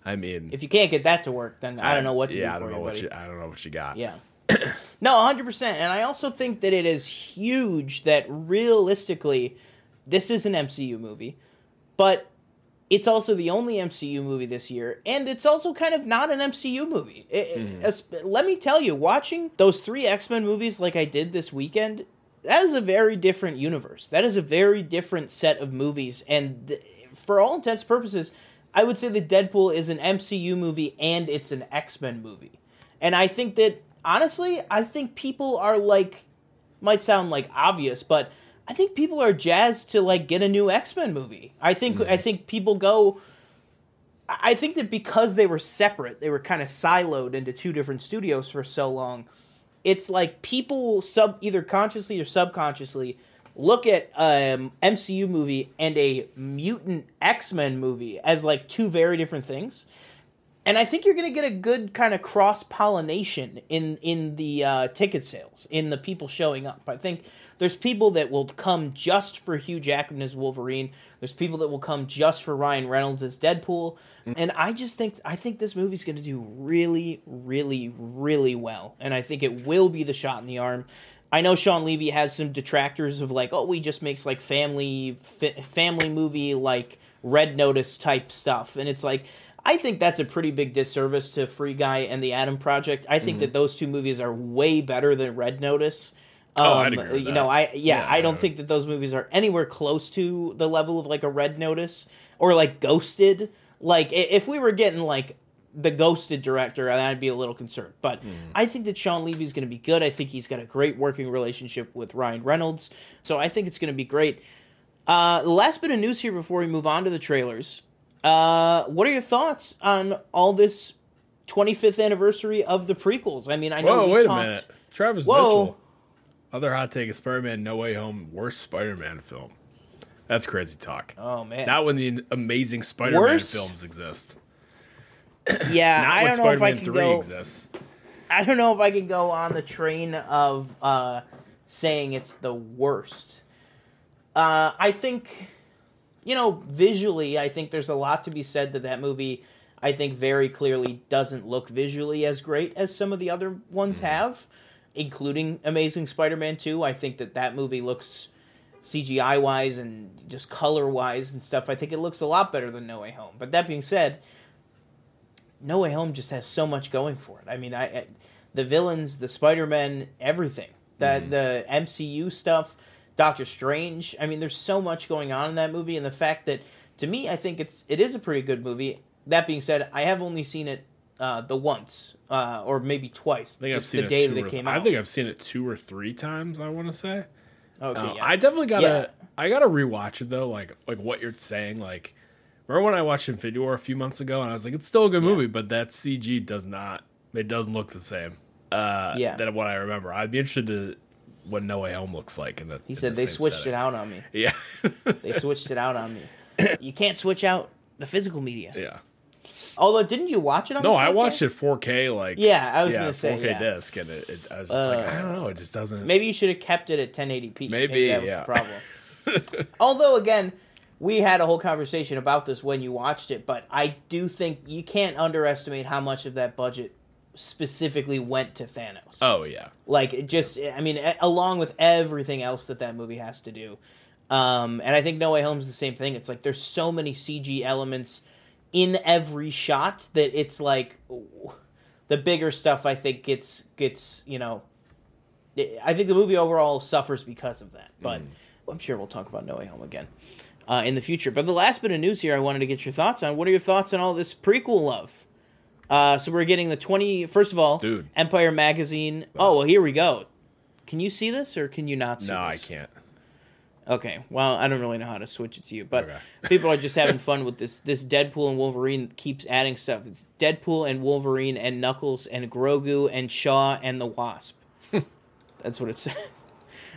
i mean If you can't get that to work, then I don't know what to yeah do i don't know you, what buddy. you i don't know what you got Yeah. no, 100%. And I also think that it is huge that realistically, this is an MCU movie, but it's also the only MCU movie this year, and it's also kind of not an MCU movie. It- it- mm-hmm. as- let me tell you, watching those three X Men movies like I did this weekend, that is a very different universe. That is a very different set of movies, and th- for all intents and purposes, I would say that Deadpool is an MCU movie and it's an X Men movie. And I think that honestly, I think people are like might sound like obvious, but I think people are jazzed to like get a new X-Men movie. I think I think people go I think that because they were separate, they were kind of siloed into two different studios for so long. It's like people sub either consciously or subconsciously look at um MCU movie and a mutant X-Men movie as like two very different things and I think you're going to get a good kind of cross pollination in in the uh, ticket sales, in the people showing up. I think there's people that will come just for Hugh Jackman as Wolverine. There's people that will come just for Ryan Reynolds as Deadpool, mm. and I just think I think this movie's going to do really, really, really well, and I think it will be the shot in the arm. I know Shawn Levy has some detractors of like, oh, he just makes like family fi- family movie like Red Notice type stuff, and it's like I think that's a pretty big disservice to Free Guy and the Adam Project. I think mm-hmm. that those two movies are way better than Red Notice. Um, oh, I'd agree you know, I yeah, yeah I don't think that those movies are anywhere close to the level of like a Red Notice or like Ghosted. Like if we were getting like the Ghosted director, I'd be a little concerned. But mm. I think that Shawn Levy is going to be good. I think he's got a great working relationship with Ryan Reynolds, so I think it's going to be great. Uh, the last bit of news here before we move on to the trailers. Uh, what are your thoughts on all this 25th anniversary of the prequels? I mean, I know. Whoa, wait talked... a minute. Travis Whoa. Mitchell. Other hot take: Spider-Man: No Way Home, worst Spider-Man film. That's crazy talk. Oh man! Not when the amazing Spider-Man films exist. Yeah, I don't know Spider-Man if I can go. Exists. I don't know if I can go on the train of uh, saying it's the worst. Uh, I think you know, visually, I think there's a lot to be said that that movie, I think, very clearly doesn't look visually as great as some of the other ones mm-hmm. have, including Amazing Spider-Man Two. I think that that movie looks CGI wise and just color wise and stuff. I think it looks a lot better than No Way Home. But that being said, No Way Home just has so much going for it. I mean, I, I the villains, the Spider-Man, everything, the mm-hmm. the MCU stuff Doctor Strange. I mean, there's so much going on in that movie, and the fact that to me, I think it's it is a pretty good movie. That being said, I have only seen it uh, the once uh, or maybe twice. I think I've seen the day that it came out. I think I've seen it two or three times. I want to say. Okay. Uh, yeah. I definitely gotta. Yeah. I gotta rewatch it though. Like like what you're saying. Like remember when I watched Infinity War a few months ago, and I was like, it's still a good yeah. movie, but that CG does not. It doesn't look the same. Uh, yeah. Than what I remember. I'd be interested to what No Way Home looks like. In the he said the they switched setting. it out on me. Yeah, they switched it out on me. You can't switch out the physical media. Yeah. Although, didn't you watch it on? No, I watched it 4K. Like yeah, I was yeah, gonna say 4K yeah. disc, and it, it, I was just uh, like, I don't know, it just doesn't. Maybe you should have kept it at 1080p. Maybe, maybe that was yeah. the problem. Although, again, we had a whole conversation about this when you watched it, but I do think you can't underestimate how much of that budget specifically went to Thanos. Oh yeah. Like it just I mean along with everything else that that movie has to do. Um, and I think No Way Home's the same thing. It's like there's so many CG elements in every shot that it's like the bigger stuff I think gets gets, you know, I think the movie overall suffers because of that. But mm. I'm sure we'll talk about No Way Home again. Uh, in the future. But the last bit of news here I wanted to get your thoughts on. What are your thoughts on all this prequel love? Uh, so we're getting the 20. First of all, Dude. Empire Magazine. Oh, well, here we go. Can you see this or can you not see no, this? I can't. Okay, well, I don't really know how to switch it to you, but okay. people are just having fun with this. This Deadpool and Wolverine keeps adding stuff. It's Deadpool and Wolverine and Knuckles and Grogu and Shaw and the Wasp. That's what it says.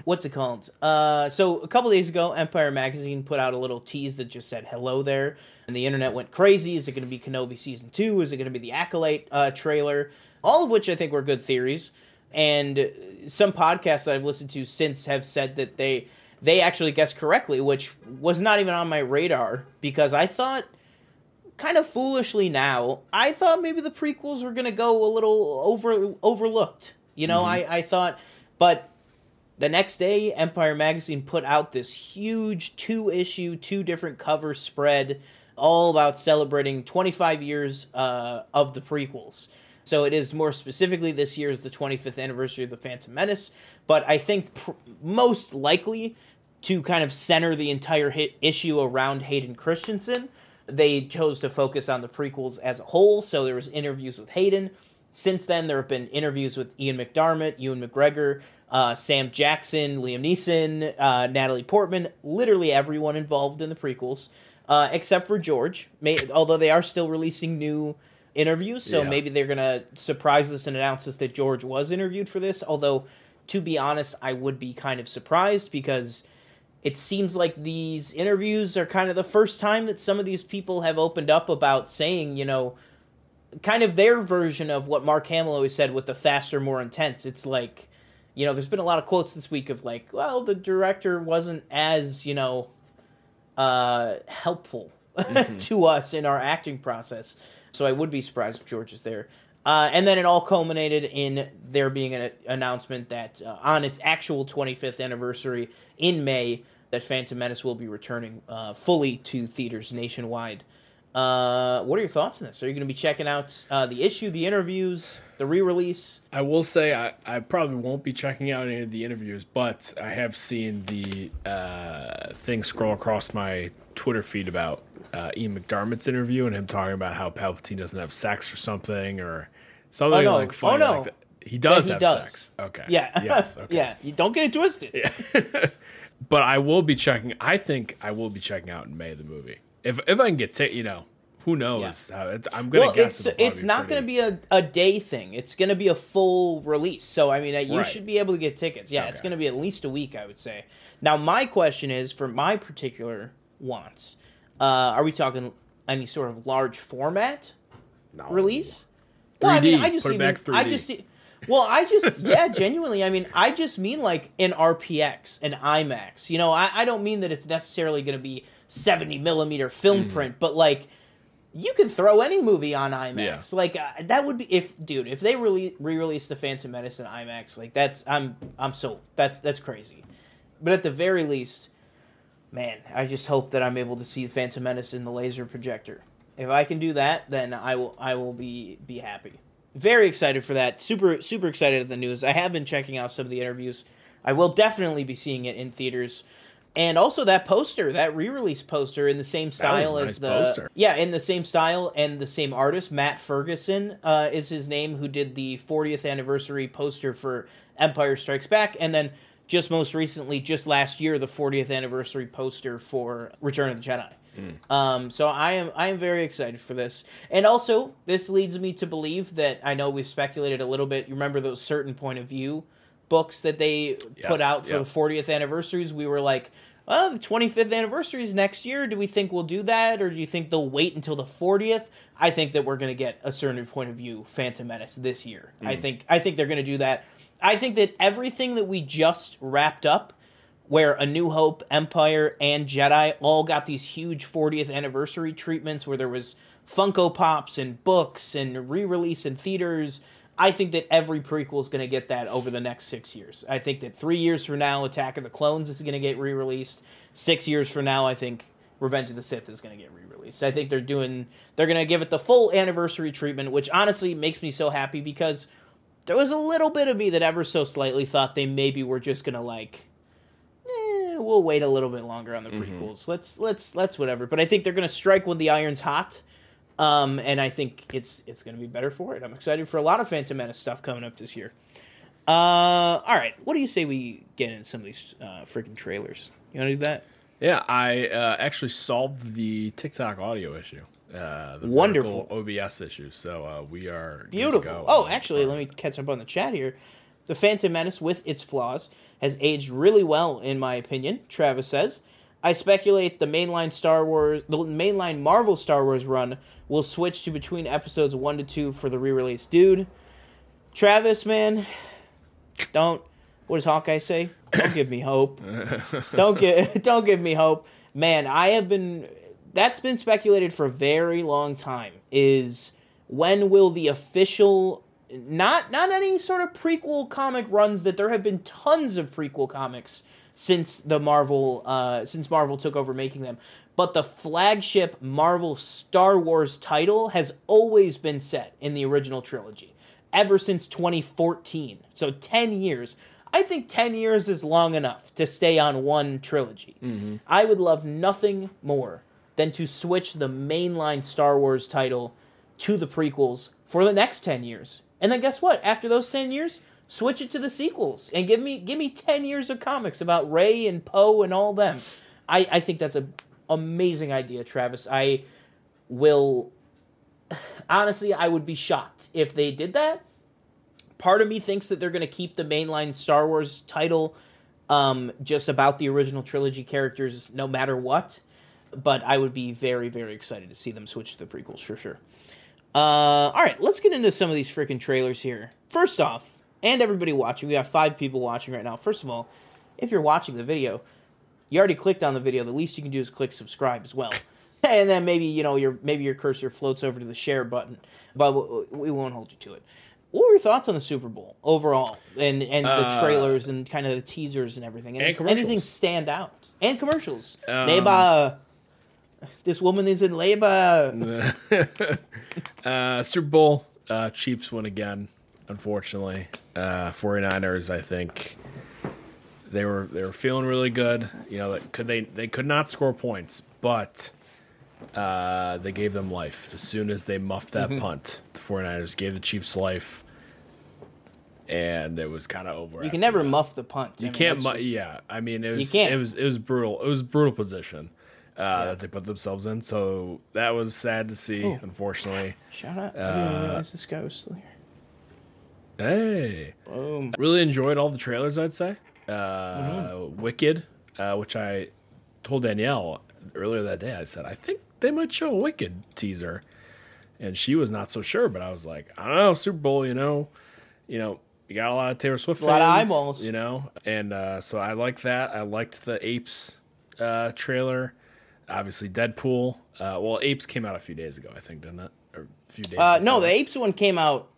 What's it called? Uh, so a couple days ago, Empire Magazine put out a little tease that just said "Hello there." and the internet went crazy. Is it going to be Kenobi season two? Is it going to be the Acolyte uh, trailer? All of which I think were good theories. And some podcasts that I've listened to since have said that they they actually guessed correctly, which was not even on my radar because I thought kind of foolishly now, I thought maybe the prequels were going to go a little over overlooked. You know, mm-hmm. I, I thought, but the next day, Empire Magazine put out this huge two issue, two different cover spread all about celebrating 25 years uh, of the prequels. So it is more specifically this year is the 25th anniversary of the Phantom Menace, but I think pr- most likely to kind of center the entire hit issue around Hayden Christensen, they chose to focus on the prequels as a whole. So there was interviews with Hayden. Since then, there have been interviews with Ian McDiarmid, Ewan McGregor, uh, Sam Jackson, Liam Neeson, uh, Natalie Portman, literally everyone involved in the prequels uh, except for George. May, although they are still releasing new interviews, so yeah. maybe they're gonna surprise us and announce us that George was interviewed for this. Although, to be honest, I would be kind of surprised because it seems like these interviews are kind of the first time that some of these people have opened up about saying, you know, kind of their version of what Mark Hamill always said with the faster, more intense. It's like, you know, there's been a lot of quotes this week of like, well, the director wasn't as, you know, uh, helpful mm-hmm. to us in our acting process. So I would be surprised if George is there. Uh, and then it all culminated in there being an announcement that uh, on its actual 25th anniversary in May, that Phantom Menace will be returning uh, fully to theaters nationwide. Uh, what are your thoughts on this? Are you going to be checking out uh, the issue, the interviews, the re-release? I will say I, I probably won't be checking out any of the interviews, but I have seen the uh, thing scroll across my Twitter feed about uh, Ian McDiarmid's interview and him talking about how Palpatine doesn't have sex or something or something oh, no. like funny oh, no. like that. He does yeah, he have does. sex. Okay. Yeah. Yes. Okay. yeah. You don't get it twisted. Yeah. but I will be checking. I think I will be checking out in May the movie if if I can get to you know who knows? Yeah. I'm gonna well, guess it's it's not pretty... gonna be a, a day thing. It's gonna be a full release. So I mean, you right. should be able to get tickets. Yeah, okay. it's gonna be at least a week, I would say. Now, my question is for my particular wants. Uh, are we talking any sort of large format no. release? 3D. Well, I mean, I just Put it back 3D. I just well, I just yeah, genuinely. I mean, I just mean like an RPX, an IMAX. You know, I, I don't mean that it's necessarily going to be seventy millimeter film mm. print, but like you can throw any movie on IMAX. Yeah. Like uh, that would be if dude, if they really re-release the Phantom Menace in IMAX, like that's I'm I'm sold. That's that's crazy. But at the very least, man, I just hope that I'm able to see the Phantom Menace in the laser projector. If I can do that, then I will I will be be happy. Very excited for that. Super super excited at the news. I have been checking out some of the interviews. I will definitely be seeing it in theaters and also that poster, that re-release poster in the same style as nice the poster. yeah, in the same style and the same artist, Matt Ferguson uh, is his name, who did the 40th anniversary poster for Empire Strikes Back, and then just most recently, just last year, the 40th anniversary poster for Return of the Jedi. Mm. Um, so I am I am very excited for this, and also this leads me to believe that I know we've speculated a little bit. You remember those certain point of view books that they yes, put out for yep. the 40th anniversaries, we were like, well, the 25th anniversary is next year. Do we think we'll do that, or do you think they'll wait until the 40th? I think that we're going to get a certain point of view Phantom Menace this year. Mm. I think I think they're going to do that. I think that everything that we just wrapped up, where A New Hope, Empire, and Jedi all got these huge 40th anniversary treatments, where there was Funko Pops and books and re-release in theaters I think that every prequel is going to get that over the next six years. I think that three years from now, Attack of the Clones is going to get re-released. Six years from now, I think Revenge of the Sith is going to get re-released. I think they're doing they're going to give it the full anniversary treatment, which honestly makes me so happy because there was a little bit of me that ever so slightly thought they maybe were just going to like eh, we'll wait a little bit longer on the mm-hmm. prequels. Mm-hmm. Let's let's let's whatever. But I think they're going to strike when the iron's hot um, and I think it's it's going to be better for it. I'm excited for a lot of Phantom Menace stuff coming up this year. Uh, all right, what do you say we get in some of these uh, freaking trailers? You want to do that? Yeah, I uh, actually solved the TikTok audio issue. Uh, the Wonderful OBS issue. So uh, we are beautiful. Oh, actually, let me catch up on the chat here. The Phantom Menace, with its flaws, has aged really well, in my opinion. Travis says. I speculate the mainline Star Wars, the mainline Marvel Star Wars run will switch to between episodes one to two for the re-release. Dude, Travis, man, don't. What does Hawkeye say? Don't give me hope. don't get. Don't give me hope, man. I have been. That's been speculated for a very long time. Is when will the official not not any sort of prequel comic runs that there have been tons of prequel comics since the Marvel uh, since Marvel took over making them. But the flagship Marvel Star Wars title has always been set in the original trilogy ever since 2014. So 10 years. I think 10 years is long enough to stay on one trilogy. Mm-hmm. I would love nothing more than to switch the mainline Star Wars title to the prequels for the next 10 years. And then guess what? After those 10 years, Switch it to the sequels and give me give me ten years of comics about Rey and Poe and all them. I, I think that's an amazing idea, Travis. I will honestly I would be shocked if they did that. Part of me thinks that they're gonna keep the mainline Star Wars title um, just about the original trilogy characters no matter what. But I would be very, very excited to see them switch to the prequels for sure. Uh, all right, let's get into some of these freaking trailers here. First off, and everybody watching, we got five people watching right now. First of all, if you're watching the video, you already clicked on the video. The least you can do is click subscribe as well, and then maybe you know your maybe your cursor floats over to the share button, but we won't hold you to it. What were your thoughts on the Super Bowl overall, and and the Uh, trailers and kind of the teasers and everything? And Any- commercials. anything stand out? And commercials. Um, labor. This woman is in labor. Uh, Super Bowl, uh, Chiefs win again, unfortunately. Uh, 49ers, I think they were they were feeling really good. You know, could they they could not score points, but uh, they gave them life as soon as they muffed that Mm-hmm. punt. The 49ers gave the Chiefs life, and it was kind of over. You can never that. muff the punt. You I mean, can't. Mu- just- yeah, I mean, it was can't. it was it was brutal. It was a brutal position uh, that they put themselves in. So that was sad to see. Unfortunately, Shout out. Uh, this guy was still here. hey, Boom. really enjoyed all the trailers. I'd say uh, Mm-hmm. Wicked, uh, which I told Danielle earlier that day. I said I think they might show a Wicked teaser, and she was not so sure. But I was like, I don't know, Super Bowl, you know, you know. You got a lot of Taylor Swift A lot of fans, eyeballs. you know, and uh, so I like that. I liked the Apes uh, trailer. Obviously, Deadpool. Uh, well, Apes came out a few days ago, I think, didn't it? Or a few days. Uh, no, the apes one came out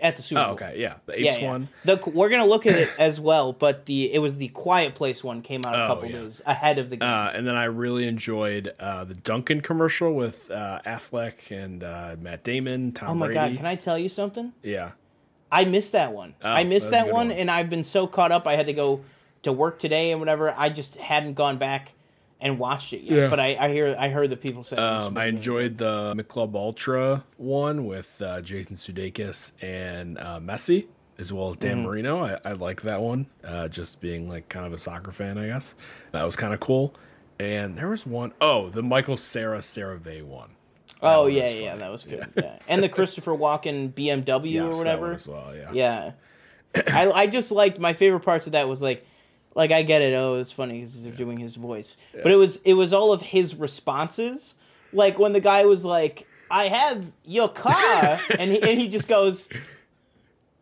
at the Super Oh, Bowl. okay, yeah, the Apes Yeah, yeah. one. The, we're gonna look at it as well, but the it was the Quiet Place one came out a Oh, couple yeah. days ahead of the game. Uh, and then I really enjoyed uh, the Dunkin' commercial with uh, Affleck and uh, Matt Damon, Tom oh my Brady. god, can I tell you something? Yeah. I missed that one. I missed Oh, that's a that one, one. and I've been so caught up. I had to go to work today and whatever. I just hadn't gone back and watched it yet. Yeah. But I, I hear I heard the people say. Um, I enjoyed the Michelob Ultra one with uh, Jason Sudeikis and uh, Messi, as well as. Dan Marino. I, I like that one, uh, just being like kind of a soccer fan, I guess. That was kind of cool. And there was one, oh, the Michael Cera Sarah Vey one. Oh one yeah, yeah, funny. that was good. Yeah. and the Christopher Walken BMW Yes, or that whatever. one as well, yeah. Yeah, I I just liked my favorite parts of that was like, like I get it. Oh, it's funny because they're doing his voice, but it was it was all of his responses. Like when the guy was like, "I have your car," and he and he just goes,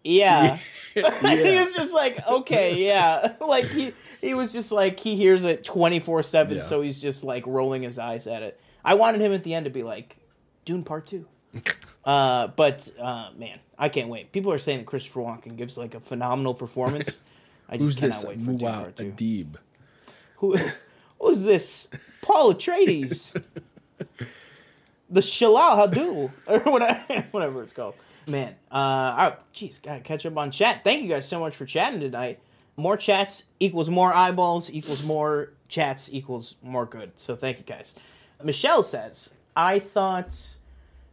"Yeah." he was just like, "Okay, yeah." Like he he was just like he hears it twenty four seven, so he's just like rolling his eyes at it. I wanted him at the end to be like, "Dune Part 2. Uh, but uh, man, I can't wait. People are saying that Christopher Walken gives like a phenomenal performance. I just Who's cannot this? wait for Two. Adib. Who, who's this? Paul Atreides, the Shalal Hadul, or whatever, whatever it's called. Man, uh, jeez, gotta catch up on chat. Thank you guys so much for chatting tonight. More chats equals more eyeballs equals more chats equals more good. So thank you guys. Michelle says, I thought.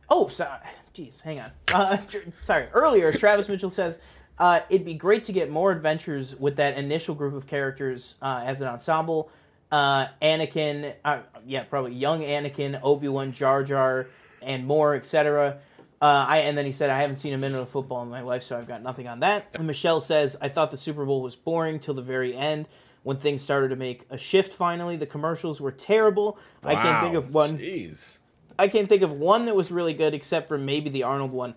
Oh, sorry. Jeez, hang on. Uh, tr- sorry. Earlier, Travis Mitchell says uh, it'd be great to get more adventures with that initial group of characters uh, as an ensemble. Uh, Anakin, uh, yeah, probably young Anakin, Obi Wan, Jar Jar, and more, etc. Uh, I and then he said, I haven't seen a minute of football in my life, so I've got nothing on that. And Michelle says, I thought the Super Bowl was boring till the very end when things started to make a shift. Finally, the commercials were terrible. I can't think of one. Jeez. I can't think of one that was really good except for maybe the Arnold one.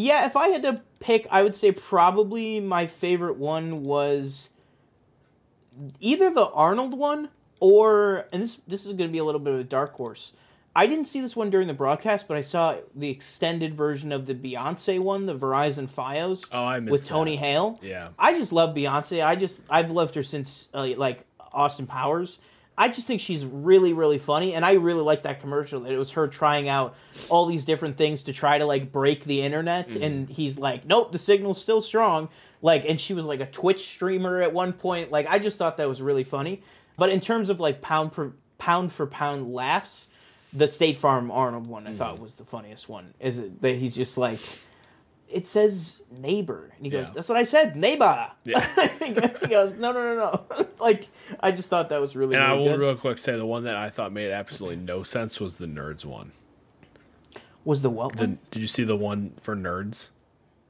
Yeah, if I had to pick, I would say probably my favorite one was either the Arnold one or and this this is going to be a little bit of a dark horse. I didn't see this one during the broadcast, but I saw the extended version of the Beyonce one, the Verizon FiOS Oh, I missed with Tony that. Hale. Yeah. I just love Beyonce. I just I've loved her since uh, like Austin Powers. I just think she's really really funny, and I really like that commercial. That it was her trying out all these different things to try to like break the internet, Mm-hmm. and he's like, "Nope, the signal's still strong." Like, and she was like a Twitch streamer at one point. Like, I just thought that was really funny. But in terms of like pound per pound for pound laughs, the State Farm Arnold one I Mm-hmm. thought was the funniest one. Is it that he's just like it says neighbor. And he goes, Yeah. That's what I said, neighbor. Yeah. he goes, No, no, no, no. like, I just thought that was really, And I will good. real quick say the one that I thought made absolutely no sense was the nerds one. was the what The, one? did you see the one for nerds?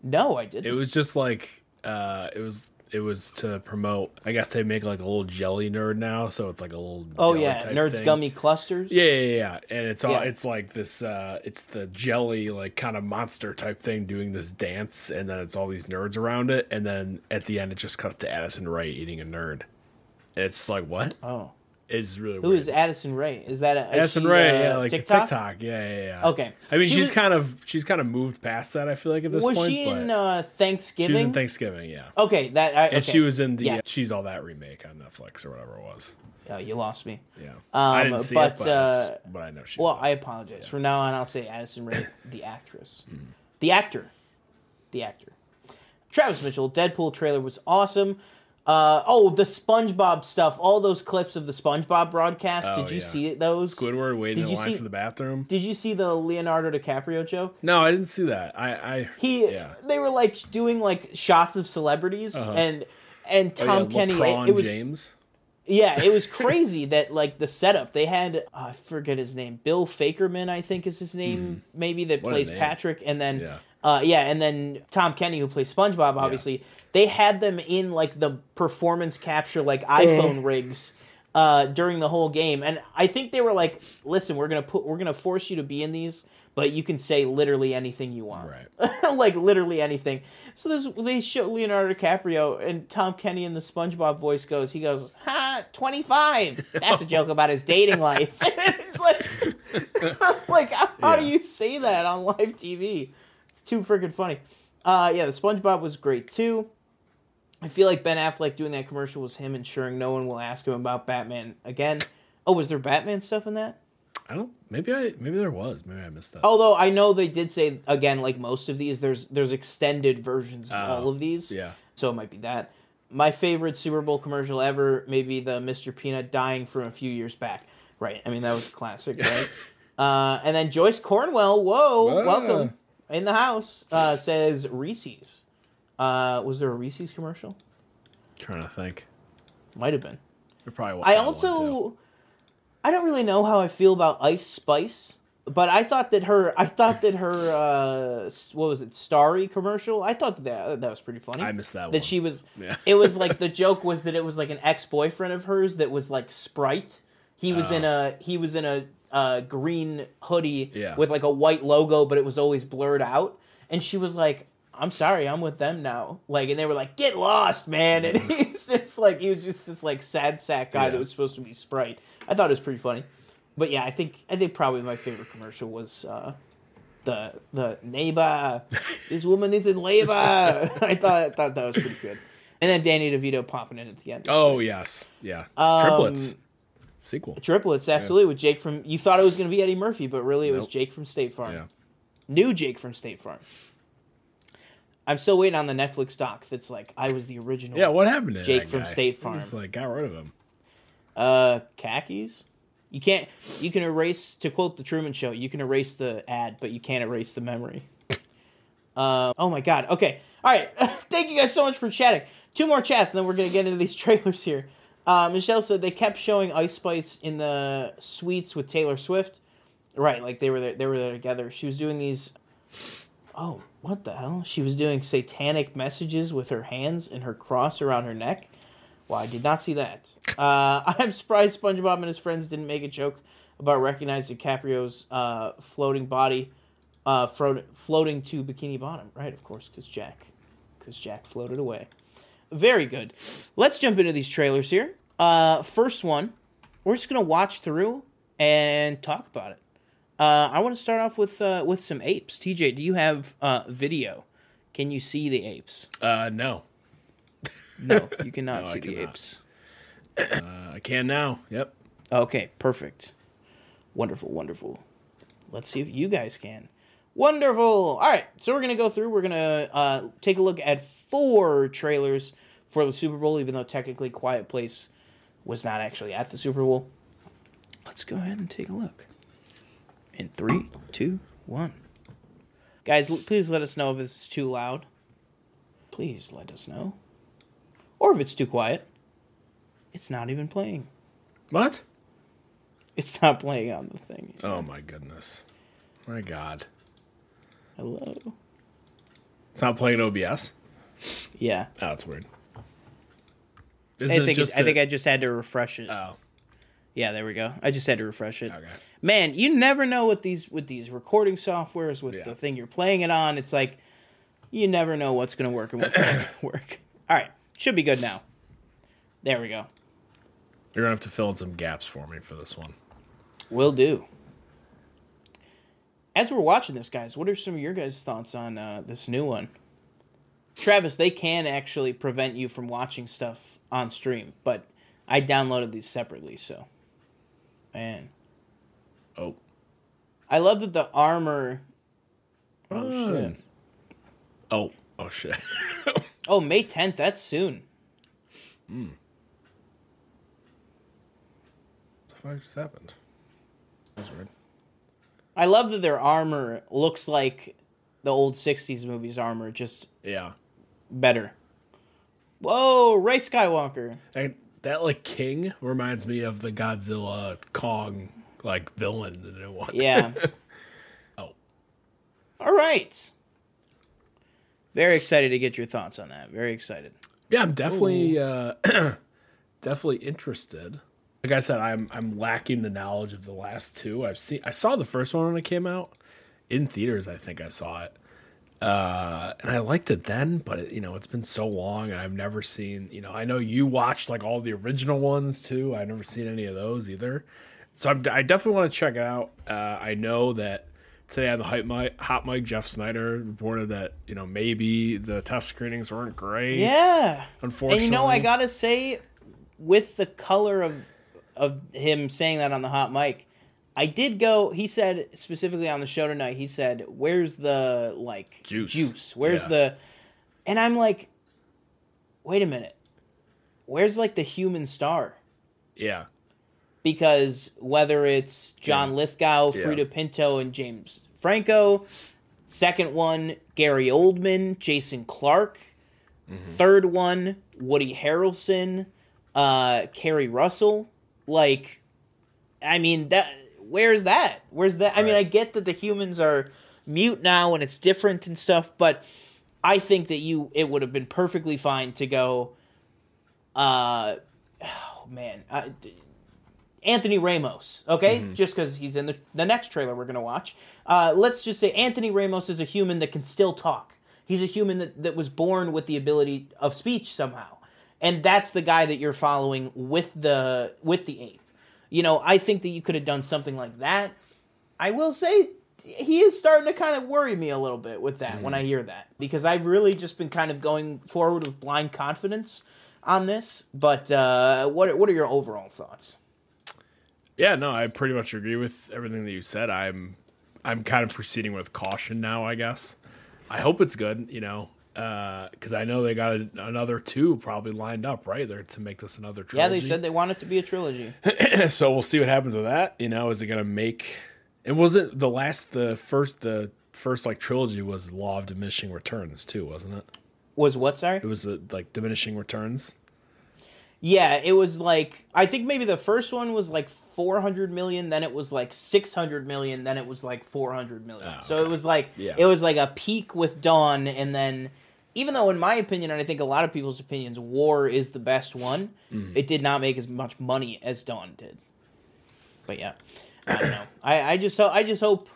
No, I didn't. It was just like uh it was it was to promote. I guess they make like a little jelly nerd now, so it's like a little. Oh yeah, Nerds thing. Gummy Clusters. Yeah, yeah, yeah, and it's all Yeah. it's like this. uh It's the jelly like kind of monster type thing doing this dance, and then it's all these nerds around it, and then at the end it just cuts to Addison Rae eating a nerd. It's like what? Oh, It's really who weird. is Addison Rae? Is that a, Addison she, Rae? uh, yeah, like TikTok? TikTok. Yeah, yeah, yeah. Okay. I mean, She she's was- kind of she's kind of moved past that. I feel like at this Was point, she in uh, Thanksgiving? she was in Thanksgiving. Yeah. Okay, that I, And okay. she was in the Yeah. She's All That remake on Netflix or whatever it was. Oh, you lost me. Yeah. Um, I didn't see but, it, but, uh, but I know she. Well, was I apologize. From now on, I'll say Addison Rae, the actress, Mm-hmm. the actor, the actor. Travis Mitchell, Deadpool trailer was awesome. Uh, oh, the SpongeBob stuff, all those clips of the SpongeBob broadcast. Oh, did you yeah. see those? Squidward waiting Did in you line see- for the bathroom. Did you see the Leonardo DiCaprio joke? No, I didn't see that. I, I He, yeah. they were like doing like shots of celebrities, and and Oh, Tom yeah, Kenny. It, it was James. Yeah, it was crazy that like the setup they had. Uh, I forget his name. Bill Fakerman, I think is his name. Maybe that. What plays. Patrick, and then Yeah. Uh, yeah, and then Tom Kenny who plays SpongeBob. Obviously, they had them in like the performance capture like iPhone rigs. Uh, during the whole game, and I think they were like, "Listen, we're gonna put, we're gonna force you to be in these, but you can say literally anything you want." Right. like literally anything. So this they show Leonardo DiCaprio and Tom Kenny in the SpongeBob voice goes. He goes, "Ha, twenty five. That's a joke about his dating life." it's like, like how, how do you say that on live TV? Too freaking funny. Uh, yeah, the SpongeBob was great too. I feel like Ben Affleck doing that commercial was him ensuring no one will ask him about Batman again. Oh, was there Batman stuff in that? I don't. Maybe I. Maybe there was. Maybe I missed that. Although I know they did say again, like most of these, there's there's extended versions of all of these. Yeah. So it might be that. My favorite Super Bowl commercial ever, maybe the Mr. Peanut dying from a few years back. Right. I mean that was a classic, right? uh, and then Joyce Cornwell, whoa, Ah. welcome in the house, uh, says Reese's. Uh, was there a Reese's commercial? trying to think. Might have been. There probably was. I that one, too. also I don't really know how I feel about Ice Spice, but I thought that her I thought that her uh what was it Starry commercial I thought that that was pretty funny. I missed that one. That she was Yeah. it was like the joke was that it was like an ex boyfriend of hers that was like Sprite. He was in a he was in a uh, green hoodie Yeah. with like a white logo, but it was always blurred out. And she was like, "I'm sorry, I'm with them now." Like, and they were like, "Get lost, man!" And he's just like he was just this like sad sack guy Yeah. that was supposed to be Sprite. I thought it was pretty funny, but yeah, I think I think probably my favorite commercial was uh, the the neighbor. this woman is in labor. I thought I thought that was pretty good. And then Danny DeVito popping in at the end. Oh yes, yeah. Um, Triplets sequel. Triplets, absolutely, with Jake from. You thought it was going to be Eddie Murphy, but really it was Jake from State Farm. Yeah. New Jake from State Farm. I'm still waiting on the Netflix doc that's like I was the original. Yeah. What happened to Jake from? State Farm. Just like got rid of him. Uh, khakis. You can't. You can erase. To quote the Truman Show, you can erase the ad, but you can't erase the memory. Uh, oh my God. Okay. All right. Thank you guys so much for chatting. Two more chats, and then we're gonna get into these trailers here. Uh, Michelle said they kept showing Ice Spice in the suites with Taylor Swift. Right, like they were there, they were there together. She was doing these. Oh, what the hell? She was doing satanic messages with her hands and her cross around her neck. Well, I did not see that. Uh, I'm surprised SpongeBob and his friends didn't make a joke about recognizing DiCaprio's uh, floating body, uh, fro- floating to Bikini Bottom. Right, of course, because Jack, because Jack floated away. Very good. Let's jump into these trailers here. Uh, first one, we're just gonna watch through and talk about it. Uh, I want to start off with uh, with some apes. TJ, do you have uh, video? Can you see the apes? Uh, no. No, you cannot No, see the apes. Uh, I can now. Yep. Okay, perfect. Wonderful, wonderful. Let's see if you guys can. Wonderful. All right, so we're gonna go through. We're gonna uh, take a look at four trailers for the Super Bowl, even though technically Quiet Place was not actually at the Super Bowl. Let's go ahead and take a look. In three, two, one. Guys, l- please let us know if this is too loud. Please let us know. Or if it's too quiet. It's not even playing. What? It's not playing on the thing. Oh my goodness. My God. Hello. It's not playing OBS. Yeah. Oh, it's weird. Isn't I it think it, I a- think I just had to refresh it. Oh, yeah, there we go. I just had to refresh it. okay. Man, you never know with these with these recording softwares with Yeah. the thing you're playing it on. It's like you never know what's going to work and what's not going to work. All right, should be good now. There we go. You're gonna have to fill in some gaps for me for this one. Will do. As we're watching this, guys, what are some of your guys' thoughts on uh, this new one? Travis, they can actually prevent you from watching stuff on stream, but I downloaded these separately, so. Man. Oh, I love that the armor. Oh, shit. oh, oh shit. Oh, May 10th, that's soon. Hmm. What the fuck just happened? That's weird. I love that their armor looks like the old 60s movies armor, just Yeah. better. Whoa, Rey Skywalker. That, that like king reminds me of the Godzilla Kong like villain in the new one. Yeah. Oh. All right. Very excited to get your thoughts on that. Very excited. Yeah, I'm definitely uh definitely interested. Like I said, I'm I'm lacking the knowledge of the last two. I've seen I saw the first one when it came out in theaters. I think I saw it, uh, and I liked it then. But it, you know, it's been so long, and I've never seen. You know, I know you watched like all the original ones too. I've never seen any of those either. So I'm, I definitely want to check it out. Uh, I know that today on the hype mic, hot mic, Jeff Sneider reported that you know maybe the test screenings weren't great. Yeah. unfortunately. And you know, I gotta say, with the color of of him saying that on the hot mic, I did go. He said specifically on the show tonight. He said, "Where's the like Juice. Juice? Where's Yeah. the?" And I'm like, "Wait a minute. Where's like the human star?" Yeah. because whether it's John Lithgow, Yeah. Freida Pinto, and James Franco, second one Gary Oldman, Jason Clarke, Mm-hmm. third one Woody Harrelson, uh, Keri Russell. Like, I mean that. Where's that? Where's that? I mean, I get that the humans are mute now and it's different and stuff, but I think that you it would have been perfectly fine to go. Uh, oh man, I, Anthony Ramos, okay? Just because he's in the, the next trailer we're going to watch. Uh, let's just say Anthony Ramos is a human that can still talk. He's a human that, that was born with the ability of speech somehow. And that's the guy that you're following with the with the ape. You know, I think that you could have done something like that. I will say he is starting to kind of worry me a little bit with that when I hear that because I've really just been kind of going forward with blind confidence on this. But uh, what what are your overall thoughts? Yeah, no, I pretty much agree with everything that you said. I'm I'm kind of proceeding with caution now, I guess. I hope it's good, you know, because I know they got a, another two probably lined up, right? There to make this another trilogy. Yeah, they said they want it to be a trilogy. so we'll see what happens with that. You know, is it gonna make? It wasn't the last, the first, the first like trilogy was Law of Diminishing Returns too, wasn't it? Was what? Sorry. It was uh, like diminishing returns. Yeah, it was like I think maybe the first one was like 400 million, then it was like 600 million, then it was like 400 million. Oh, So it was like Yeah. it was like a peak with Dawn and then even though in my opinion and I think a lot of people's opinions War is the best one, Mm-hmm. it did not make as much money as Dawn did. But yeah. I don't know. I I just I just hope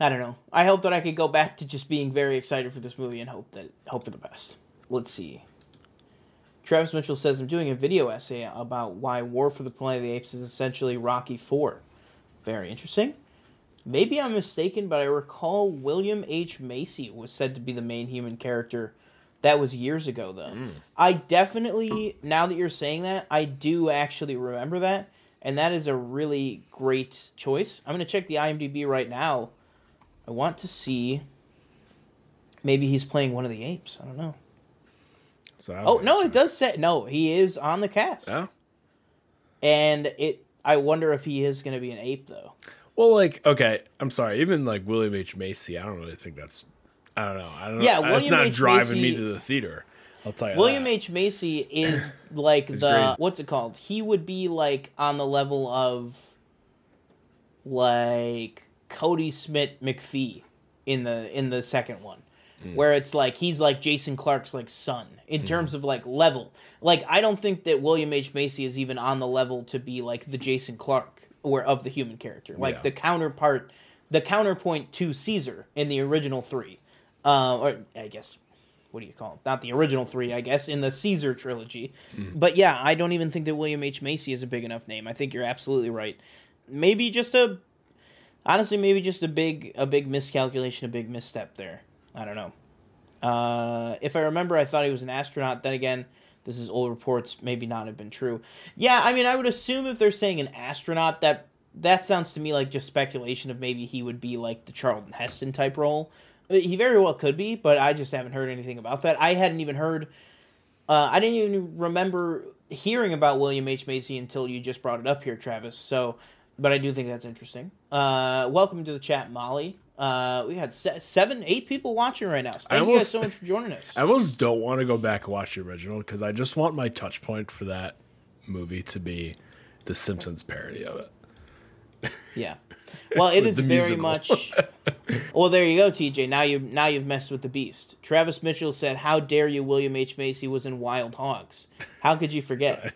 I don't know. I hope that I could go back to just being very excited for this movie and hope that hope for the best. Let's see. Travis Mitchell says, I'm doing a video essay about why War for the Planet of the Apes is essentially Rocky 4. Very interesting. Maybe I'm mistaken, but I recall William H. Macy was said to be the main human character. That was years ago, though. I definitely, now that you're saying that, I do actually remember that, and that is a really great choice. I'm going to check the IMDb right now. I want to see. Maybe he's playing one of the apes. I don't know. So Oh no, it does say no. He is on the cast, Yeah. and it. I wonder if he is going to be an ape though. Well, like, okay, I'm sorry. Even like William H Macy, I don't really think that's. I don't know. I don't. Yeah, know. It's William not H. driving Macy- me to the theater. I'll tell you. William that. H Macy is like the great. what's it called? He would be like on the level of like Cody Smith McPhee in the in the second one. Hmm. where it's like he's like Jason Clarke's like son in hmm. terms of like level. Like I don't think that William H Macy is even on the level to be like the Jason Clarke or of the human character. Like Yeah. the counterpart, the counterpoint to Caesar in the original three, uh, or I guess what do you call it? Not the original three, I guess, in the Caesar trilogy. But yeah, I don't even think that William H Macy is a big enough name. I think you're absolutely right. Maybe just a honestly maybe just a big a big miscalculation, a big misstep there. I don't know. Uh, if I remember, I thought he was an astronaut. Then again, this is old reports, maybe not have been true. Yeah, I mean, I would assume if they're saying an astronaut, that that sounds to me like just speculation of maybe he would be like the Charlton Heston type role. Uh, He very well could be, but I just haven't heard anything about that. I hadn't even heard. Uh, I didn't even remember hearing about William H Macy until you just brought it up here, Travis. So, but I do think that's interesting. Uh, welcome to the chat, Molly. Uh, we had se- seven, eight people watching right now. So thank you guys so much for joining us. I almost don't want to go back and watch the original because I just want my touch point for that movie to be the Simpsons parody of it. Yeah. Well, it is very musical. much. Well, there you go, TJ. Now you now you've messed with the beast. Travis Mitchell said, "How dare you? William H Macy was in Wild Hogs. How could you forget?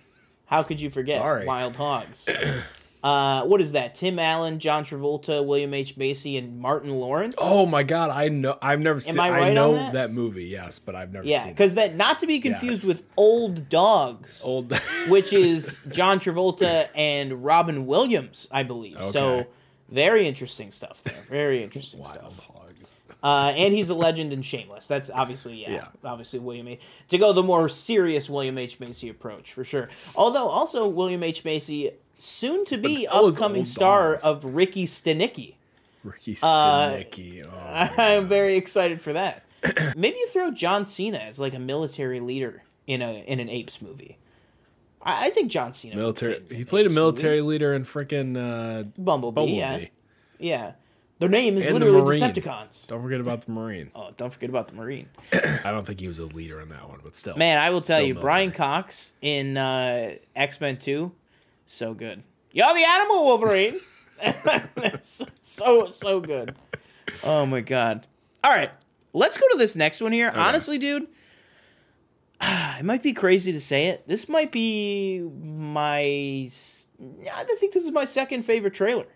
How could you forget Sorry. Wild Hogs? Uh, what is that? Tim Allen, John Travolta, William H Macy, and Martin Lawrence. Oh my god, I know. I've never seen. I I, right on know that? that? movie, yes, but I've never yeah, seen it. because that not to be confused Yes. with Old Dogs. Old. which is John Travolta and Robin Williams, I believe. So very interesting stuff there. Very interesting Wild stuff. hogs. Uh, and he's a legend in Shameless. That's obviously yeah, Yeah. obviously William H. To go the more serious William H Macy approach for sure. Although also William H Macy, soon to be But upcoming star of Ricky Stanicky. Ricky Uh, Stanicky. oh, I'm very excited for that. Maybe you throw John Cena as like a military leader in a in an Apes movie. I, I think John Cena. military. He played a Apes military leader in freaking uh. Bumblebee. Bumblebee. Yeah, yeah. Their name is And literally. Decepticons. Don't forget about the Marine. Oh, don't forget about the Marine. I don't think he was a leader in that one, but still. Man, I will tell you, Brian. Cox in uh, X Men Two, so good. You're the animal Wolverine. so so good. Oh my god. All right, let's go to this next one here. Honestly, dude, it might be crazy to say it. This might be my. I think this is my second favorite trailer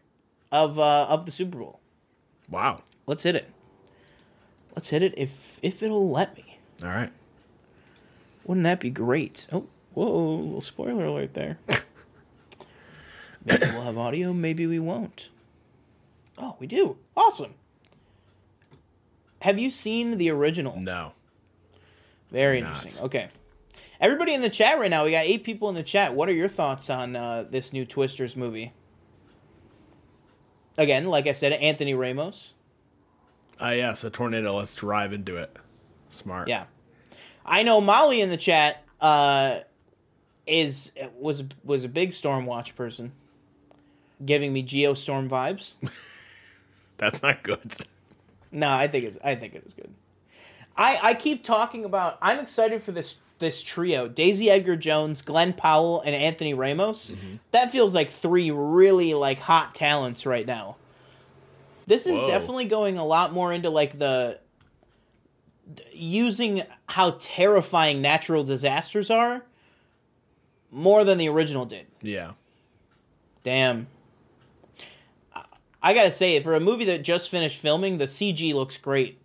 of uh, of the Super Bowl. Wow. Let's hit it. Let's hit it if if it'll let me. All right. Wouldn't that be great? Oh, whoa, little spoiler alert there. maybe we'll have audio, maybe we won't. Oh, we do. Awesome. Have you seen the original? No. Very not. interesting. Okay. Everybody in the chat right now, we got eight people in the chat. What are your thoughts on uh, this new Twisters movie? Again, like I said, Anthony Ramos. Ah, yes, a tornado. Let's drive into it. Smart. Yeah, I know Molly in the chat uh, is was was a big Stormwatch person, giving me Geostorm vibes. That's not good. no, I think it's I think it is good. I I keep talking about. I'm excited for this this trio: Daisy Edgar Jones, Glen Powell, and Anthony Ramos. Mm-hmm. That feels like three really like hot talents right now. This is Whoa. definitely going a lot more into like the using how terrifying natural disasters are more than the original did. Yeah. Damn. I- gotta say, for a movie that just finished filming, the CG looks great.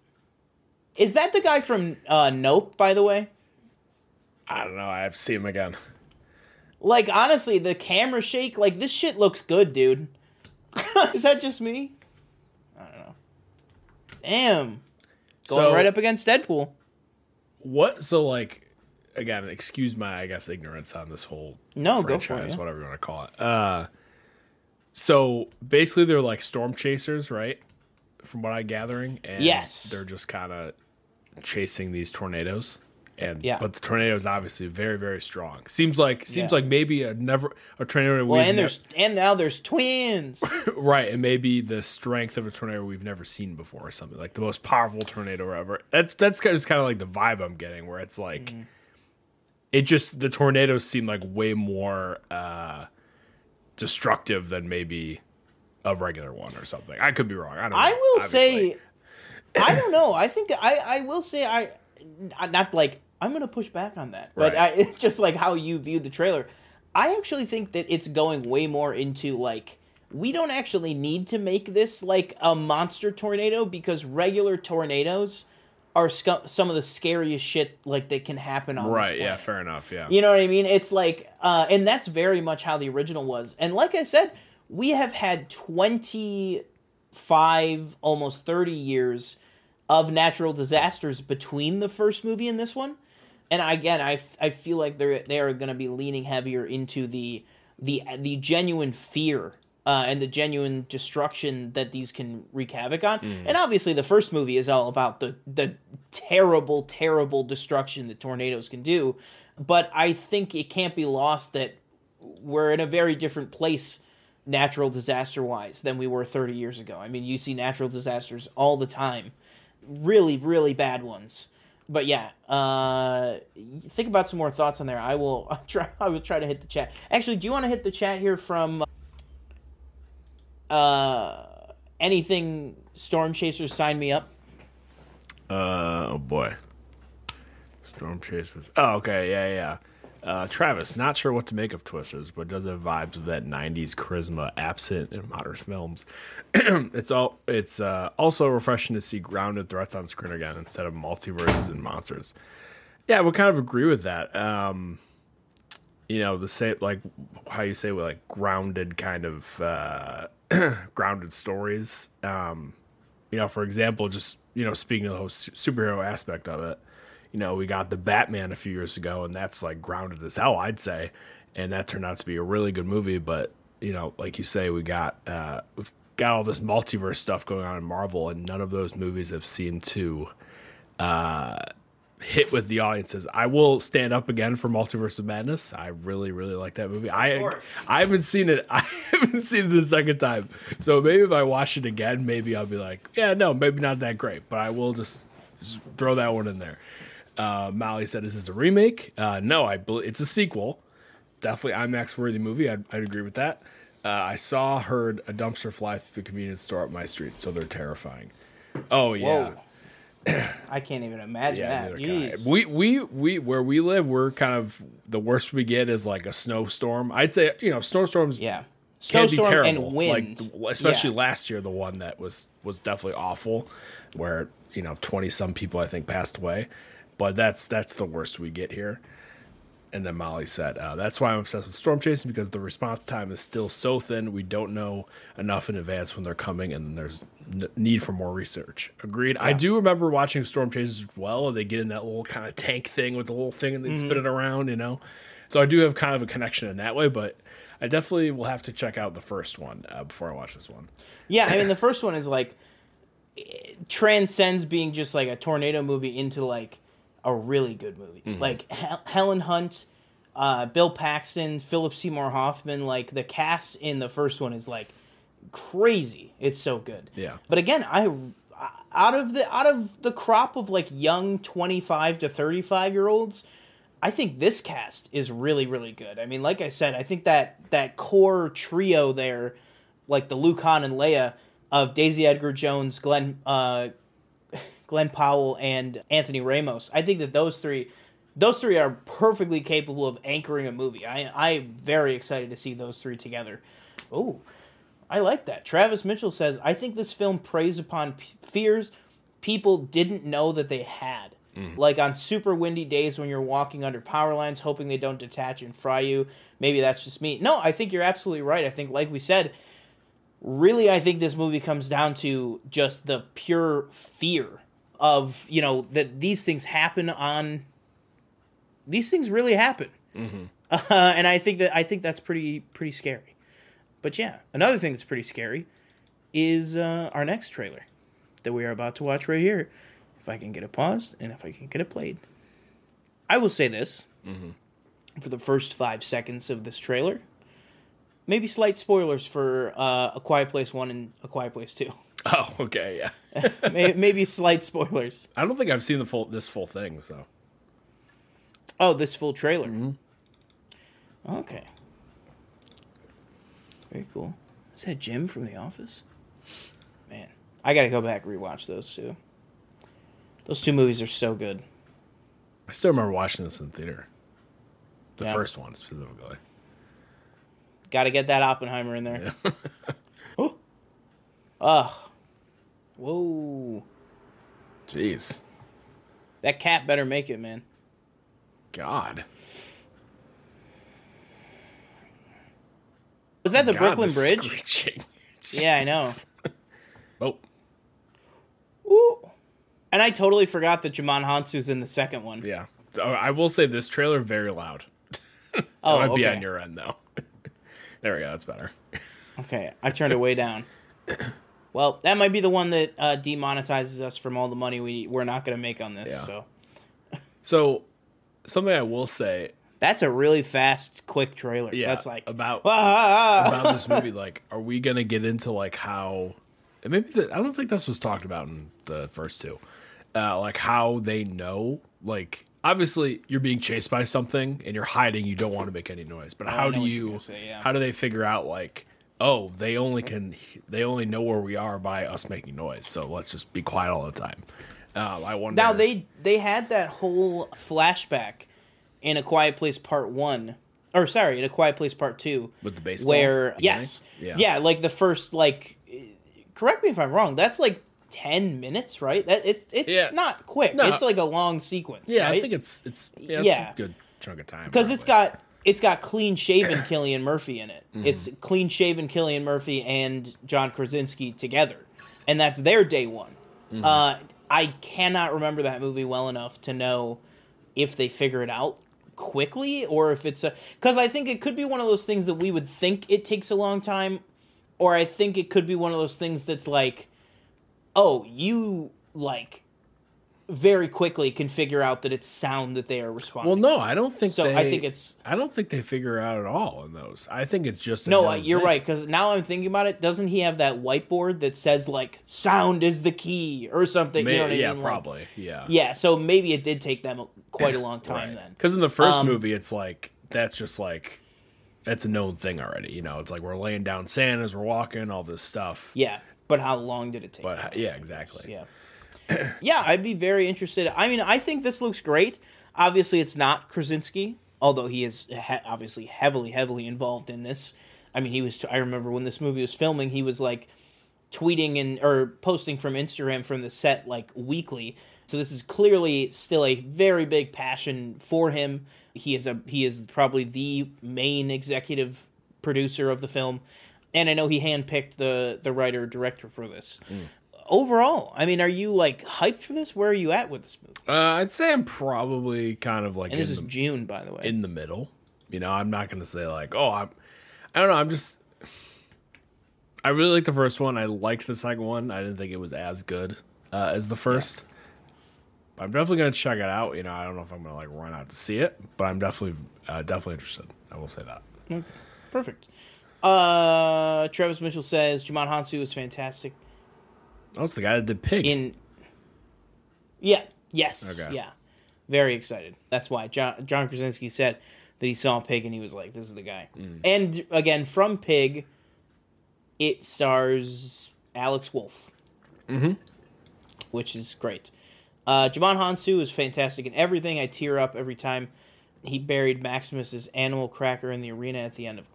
Is that the guy from uh, Nope, by the way? I don't know. I have to see him again. Like, honestly, the camera shake, like, this shit looks good, dude. Is that just me? I don't know. Damn. Going So- right up against Deadpool. What? So, like, again, excuse my, I guess, ignorance on this whole No, go for franchise, it, yeah. whatever you want to call it. Uh, so basically, they're like storm chasers, right? From what I'm gathering, and Yes. they're just kind of chasing these tornadoes. And Yeah. but the tornado is obviously very very strong. Seems like seems Yeah. like maybe a never a tornado. Well, and ne- there's and now there's twins. right, and maybe the strength of a tornado we've never seen before, or something like the most powerful tornado ever. That's that's kind of, just kind of like the vibe I'm getting, where it's like, Mm-hmm. it just the tornadoes seem like way more uh, destructive than maybe a regular one or something. I could be wrong. I don't. Know, I will obviously. say, I don't know. I think I I will say I not like I'm gonna push back on that, but Right. I, it's just like how you viewed the trailer. I actually think that it's going way more into like we don't actually need to make this like a monster tornado because regular tornadoes are scu- some of the scariest shit like that can happen on this Right. Yeah. Fair enough. Yeah. You know what I mean? It's like, uh, and that's very much how the original was. And like I said, we have had 25, almost 30 years of natural disasters between the first movie and this one. And again, I, f- I feel like they're they are going to be leaning heavier into the the the genuine fear uh, and the genuine destruction that these can wreak havoc on. And obviously, the first movie is all about the the terrible, terrible destruction that tornadoes can do. But I think it can't be lost that we're in a very different place natural disaster wise than we were 30 years ago. I mean, you see natural disasters all the time. Really, really bad ones. But yeah, uh, think about some more thoughts on there. I will I'll try. I will try to hit the chat. Actually, do you want to hit the chat here from uh, anything Storm Chasers sign me up? Uh, oh boy. Storm Chasers. Oh, okay. Yeah, yeah. Uh, Travis, not sure what to make of Twisters, but does have vibes of that '90s charisma absent in modern films. it's all. It's uh, also refreshing to see grounded threats on screen again instead of multiverses and monsters. Yeah, would kind of agree with that. Um, you know, the same like how you say with like grounded kind of uh, grounded stories. Um, you know, for example, just you know, speaking of the whole superhero aspect of it, you know, we got the Batman a few years ago, and that's like grounded as hell, I'd say, and that turned out to be a really good movie. But you know, like you say, we got uh, we've got all this multiverse stuff going on in Marvel, and none of those movies have seemed to uh, hit with the audiences. I will stand up again for Multiverse of Madness. I really, really like that movie. I. I haven't seen it. I haven't seen it a second time. So maybe if I watch it again, maybe I'll be like, yeah, no, maybe not that great. But I will just, just throw that one in there. Uh, Molly said, "Is this a remake?" Uh, no, I believe it's a sequel. Definitely IMAX worthy movie. I'd, I'd agree with that. Uh, I saw, heard a dumpster fly through the convenience store up my street, so they're terrifying. Oh yeah. Whoa. I can't even imagine Yeah, that. neither can I. Jeez. we we we where we live, we're kind of the worst we get is like a snowstorm. I'd say you know snowstorms yeah. can be Snowstorm terrible, and wind. like especially Yeah. last year, the one that was was definitely awful, where you know twenty some people I think passed away, but that's that's the worst we get here. And then Molly said, uh, "That's why I'm obsessed with storm chasing because the response time is still so thin. We don't know enough in advance when they're coming, and there's n- need for more research." Agreed. I do remember watching storm chasers as well. And they get in that little kind of tank thing with the little thing, and they spin it around, you know. So I do have kind of a connection in that way, but I definitely will have to check out the first one uh, before I watch this one. Yeah, I mean the first one is like transcends being just like a tornado movie into like a really good movie. Mm-hmm. Like Hel- Helen Hunt, uh, Bill Paxton, Philip Seymour Hoffman. Like the cast in the first one is like crazy. It's so good. Yeah. But again, I out of the out of the crop of like young twenty five to thirty five year olds. I think this cast is really, really good. I mean, like I said, I think that that core trio there, like the Lucan and Leia of Daisy Edgar Jones, Glen uh, Glen Powell, and Anthony Ramos. I think that those three, those three are perfectly capable of anchoring a movie. I I'm very excited to see those three together. Oh, I like that. Travis Mitchell says, I think this film preys upon p- fears people didn't know that they had. Mm. Like on super windy days when you're walking under power lines, hoping they don't detach and fry you. Maybe that's just me. No, I think you're absolutely right. I think, like we said, really, I think this movie comes down to just the pure fear of, you know, that these things happen on. These things really happen. Uh, and I think that I think that's pretty pretty scary. But yeah, another thing that's pretty scary is uh, our next trailer that we are about to watch right here. If I can get it paused and if I can get it played, I will say this for the first five seconds of this trailer. Maybe slight spoilers for uh, A Quiet Place One and A Quiet Place Two. Oh, okay, yeah. May- Maybe slight spoilers. I don't think I've seen the full this full thing, so Oh, this full trailer. Mm-hmm. Okay. Very cool. Is that Jim from The Office? Man, I gotta go back and rewatch those two. Those two movies are so good. I still remember watching this in theater. The Yeah. first one specifically. Got to get that Oppenheimer in there. Yeah. oh. Ugh. Whoa. Jeez. That cat better make it, man. God. Was that the God, Brooklyn Bridge? screeching. Yeah, I know. Oh, Ooh. And I totally forgot that Djimon Hounsou's in the second one. yeah. Oh, I will say this trailer very loud. oh, it might be on your end though. there we go. That's better. Okay, I turned it way down. Well, that might be the one that uh, demonetizes us from all the money we we're not going to make on this. Yeah. So So, something I will say that's a really fast, quick trailer. Yeah, that's like about- "Ah!" about this movie, like, are we gonna get into like how? and Maybe the, I don't think this was talked about in the first two. Uh, like how they know, like obviously you're being chased by something and you're hiding. You don't want to make any noise, but how do you? say, yeah. How do they figure out like? Oh, they only can. They only know where we are by us making noise. So let's just be quiet all the time. Um, I wonder. Now they they had that whole flashback in a Quiet Place Part One, or sorry, in a Quiet Place Part Two, with the baseball. where yes, yeah, yeah, like the first like, correct me if I'm wrong. That's like ten minutes, right? That it's it's Yeah. not quick. No. It's like a long sequence. Yeah, I think it's it's yeah, it's Yeah. a good chunk of time because it's got it's got clean shaven Cillian Murphy in it. Mm-hmm. It's clean shaven Cillian Murphy and John Krasinski together, and that's their day one. Mm-hmm. Uh, I cannot remember that movie well enough to know if they figure it out quickly or if it's a because I think it could be one of those things that we would think it takes a long time, or I think it could be one of those things that's like, oh, you like very quickly can figure out that it's sound that they are responding. Well, no, I don't think. So they, I think it's I don't think they figure out at all in those. I think it's just No, you're thing. right. Because now I'm thinking about it. Doesn't he have that whiteboard that says like "sound is the key" or something? May- you know what I yeah, mean? Like- probably. Yeah. yeah. So maybe it did take them quite a long time then. Because in the first Um, movie, it's like that's just like that's a known thing already. You know, it's like we're laying down sand as we're walking, all this stuff. Yeah, but how long did it take? But yeah, exactly. yeah, yeah. I'd be very interested. I mean, I think this looks great. Obviously, it's not Krasinski, although he is he- obviously heavily, heavily involved in this. I mean, he was. I remember when this movie was filming, he was like tweeting and or posting from Instagram from the set like weekly. So this is clearly still a very big passion for him. He is a he is probably the main executive producer of the film, and I know he handpicked the the writer director for this. Mm. Overall, I mean, are you like hyped for this? Where are you at with this movie? Uh, I'd say I'm probably kind of like And this in, is the, June, by the way. in the middle. You know, I'm not gonna say like, oh, I'm. I don't know. I'm just. I really liked the first one. I liked the second one. I didn't think it was as good uh, as the first. I'm definitely gonna check it out. You know, I don't know if I'm gonna like run out to see it, but I'm definitely uh, definitely interested. I will say that. Perfect. Uh, Travis Mitchell says Djimon Hounsou is fantastic That was the guy that did Pig. in. Yeah. Yes. Okay. Yeah. Very excited. That's why John John Krasinski said that he saw Pig and he was like, "This is the guy." Mm. And again, from Pig, it stars Alex Wolff, mm-hmm. which is great. Uh, Djimon Hounsou is fantastic in everything. I tear up every time he buried Maximus's animal cracker in the arena at the end of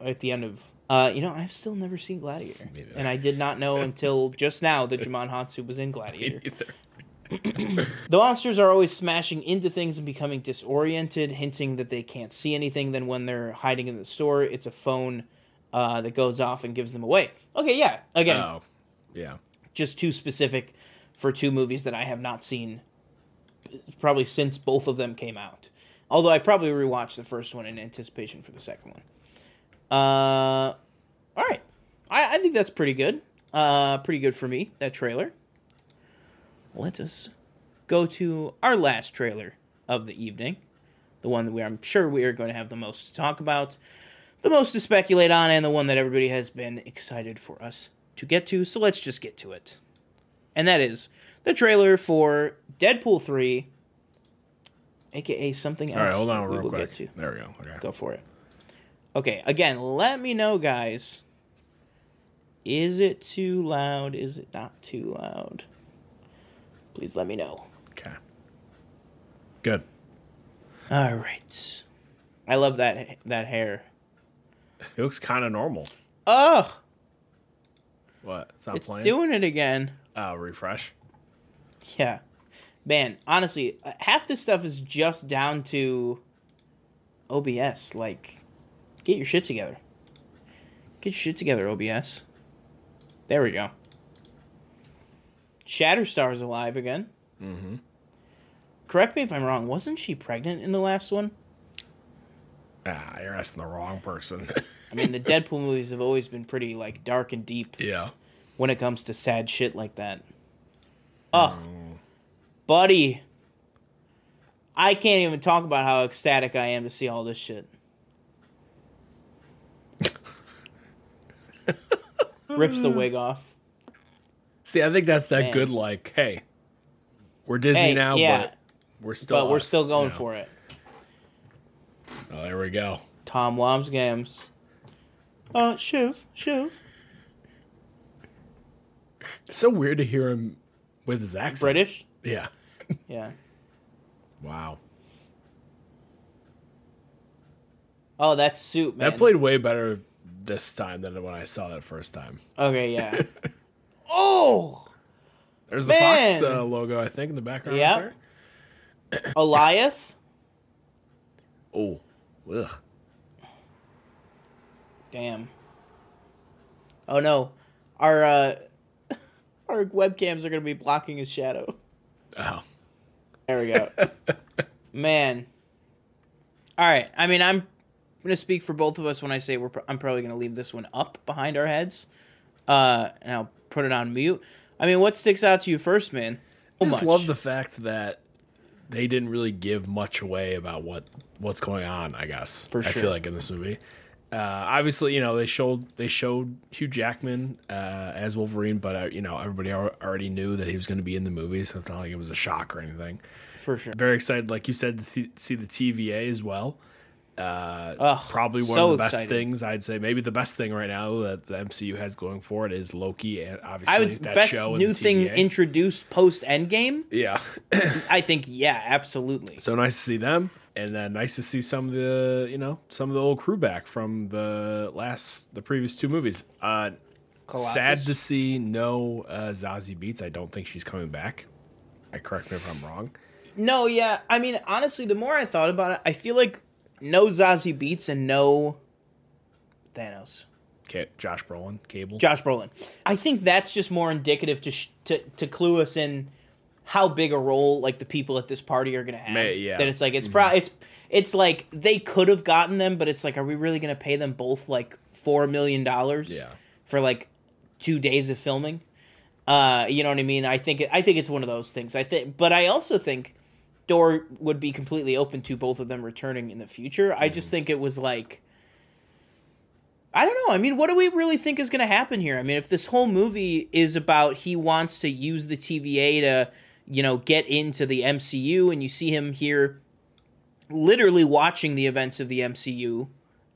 at the end of. Uh, you know, I've still never seen Gladiator, and I did not know until just now that Djimon Hounsou was in Gladiator. The monsters are always smashing into things and becoming disoriented, hinting that they can't see anything. Then, when they're hiding in the store, it's a phone uh, that goes off and gives them away. Okay, yeah. Again, Oh, yeah. just too specific for two movies that I have not seen probably since both of them came out. Although I probably rewatched the first one in anticipation for the second one. Uh, all right, I, I think that's pretty good. Uh, pretty good for me. That trailer. Let us go to our last trailer of the evening, the one that we I'm sure we are going to have the most to talk about, the most to speculate on, and the one that everybody has been excited for us to get to. So let's just get to it, and that is the trailer for Deadpool three, aka something else. All right, hold on real quick. get to. There we go. Okay. Go for it. Okay, again, let me know, guys. Is it too loud? Is it not too loud? Please let me know. Okay. Good. All right. I love that that hair. It looks kind of normal. Oh, What? It's not it's playing. doing it again. uh, refresh. Yeah. Man, honestly, uh, half this stuff is just down to OBS. Like, get your shit together. Get your shit together, OBS. There we go. Shatterstar's alive again. Mm-hmm. Correct me if I'm wrong. Wasn't she pregnant in the last one? Ah, you're asking the wrong person. I mean, the Deadpool movies have always been pretty like dark and deep yeah. when it comes to sad shit like that. Ugh, buddy, I can't even talk about how ecstatic I am to see all this shit. Rips the wig off. See, I think that's that Man. good. Like, hey, we're Disney Hey, now, yeah, but we're still. but we're us, still going you know. for it. Oh, there we go. Tom Wambsgans. Uh, Shiv, Shiv. It's so weird to hear him with his accent. British? Yeah. Yeah. Wow. Oh, that's soup, man. That played way better this time than when I saw that first time. Okay, yeah. oh! There's the Man. Fox uh, logo, I think, in the background. Yep. Right. Alioth? Oh, ugh. Damn. Oh no. Our uh our webcams are gonna be blocking his shadow. Oh, There we go. Man. Alright, I mean I'm gonna speak for both of us when I say we're pro- I'm probably gonna leave this one up behind our heads. Uh and I'll put it on mute. I mean what sticks out to you first, man? I just much. love the fact that they didn't really give much away about what what's going on. I guess For sure. I feel like in this movie. Uh, obviously, you know they showed they showed Hugh Jackman uh, as Wolverine, but uh, you know everybody already knew that he was going to be in the movie, so it's not like it was a shock or anything. for sure. Very excited, like you said, to th- see the TVA as well. Uh, probably one so of the best things I'd say. Maybe the best thing right now that the MCU has going for it is Loki, and obviously I would that best show and new the thing introduced post Endgame. yeah. I think yeah, absolutely. So nice to see them, and then nice to see some of the you know some of the old crew back from the last the previous two movies. Uh, Colossus. sad to see no uh, Zazie Beetz. I don't think she's coming back. I correct me if I'm wrong. No, yeah. I mean, honestly, the more I thought about it, I feel like no Zazie Beetz and no Thanos. Okay, Josh Brolin, Cable. Josh Brolin. I think that's just more indicative to sh- to to clue us in how big a role like the people at this party are gonna have. May- yeah. That it's like it's pro it's it's like they could have gotten them, but it's like, are we really gonna pay them both like four million dollars? Yeah. For like two days of filming. Uh, you know what I mean? I think it, I think it's one of those things. I think, but I also think Door would be completely open to both of them returning in the future. I just think it was like. I don't know. I mean, what do we really think is going to happen here? I mean, if this whole movie is about he wants to use the TVA to, you know, get into the MCU, and you see him here literally watching the events of the MCU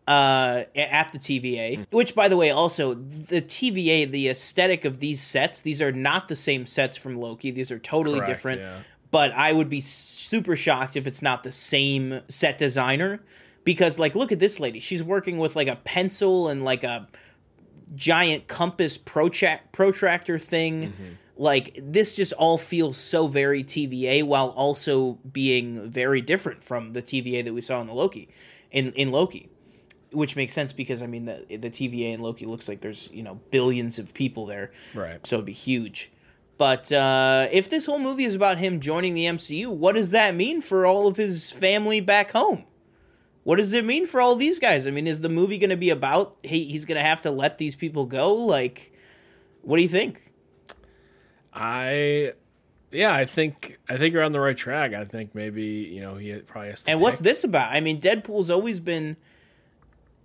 uh, at the TVA, which, by the way, also the TVA, the aesthetic of these sets, these are not the same sets from Loki. These are totally Correct, different. yeah. But I would be super shocked if it's not the same set designer. Because, like, look at this lady. She's working with, like, a pencil and, like, a giant compass protract- protractor thing. Mm-hmm. Like, this just all feels so very TVA while also being very different from the TVA that we saw in the Loki. In, in Loki which makes sense because I mean the the TVA in Loki looks like there's you know billions of people there, Right. So it'd be huge. But uh, if this whole movie is about him joining the MCU, what does that mean for all of his family back home? What does it mean for all these guys? I mean, is the movie going to be about he, he's going to have to let these people go? Like, what do you think? I, yeah, I think I think you're on the right track. I think maybe you know he probably has to. And what's this about? I mean, Deadpool's always been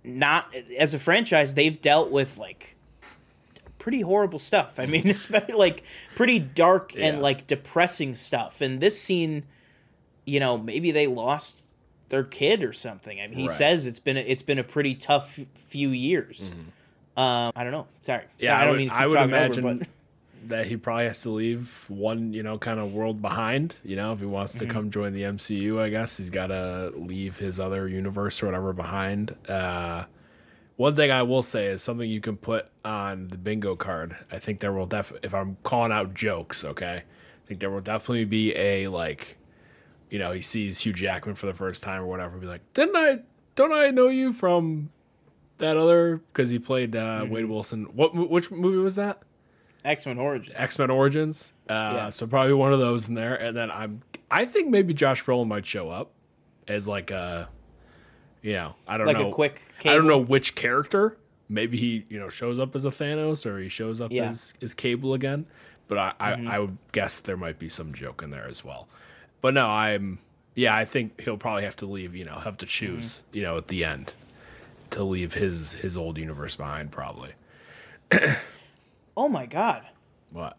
not as a franchise. They've dealt with like pretty horrible stuff. I mean, especially like pretty dark and like depressing stuff. And this scene, you know, maybe they lost their kid or something. I mean, he Right. says it's been a, it's been a pretty tough few years. Um, I don't know. Sorry. Mm-hmm. Yeah, I I don't would- mean to I would over, imagine- but that he probably has to leave one, you know, kind of world behind. You know, if he wants to Mm-hmm. come join the MCU, I guess he's got to leave his other universe or whatever behind. Uh, one thing I will say is something you can put on the bingo card. I think there will def if I'm calling out jokes, okay. I think there will definitely be a like, you know, he sees Hugh Jackman for the first time or whatever. Be like, didn't I? Don't I know you from that other? Because he played uh, Mm-hmm. Wade Wilson. What? Which movie was that? X Men Origins. X Men Origins. Uh, Yeah. So probably one of those in there, and then I'm. I think maybe Josh Brolin might show up as like a, you know, I don't know. Like a know, quick I don't know which character. Maybe he you know shows up as a Thanos or he shows up Yeah. Mm-hmm. as as Cable again. But I, I I would guess there might be some joke in there as well. But no, I'm yeah. I think he'll probably have to leave. You know, have to choose. Mm-hmm. You know, at the end to leave his his old universe behind. Probably. Oh my god. What?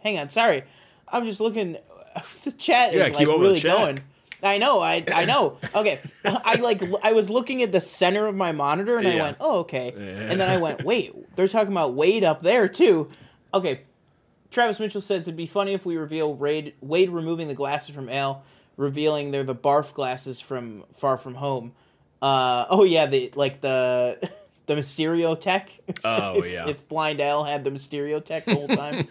Hang on, sorry. I'm just looking. The chat Yeah, is like up with the really going. I know. I I know. Okay. I like. I was looking at the center of my monitor and I went, "Oh, okay." And then I went, "Wait, they're talking about Wade up there too." Okay. Travis Mitchell says it'd be funny if we reveal Wade, Wade removing the glasses from Al, revealing they're the barf glasses from Far From Home. Uh, oh yeah, the like the the Mysterio tech. Oh, if, yeah. If Blind Al had the Mysterio tech the whole time.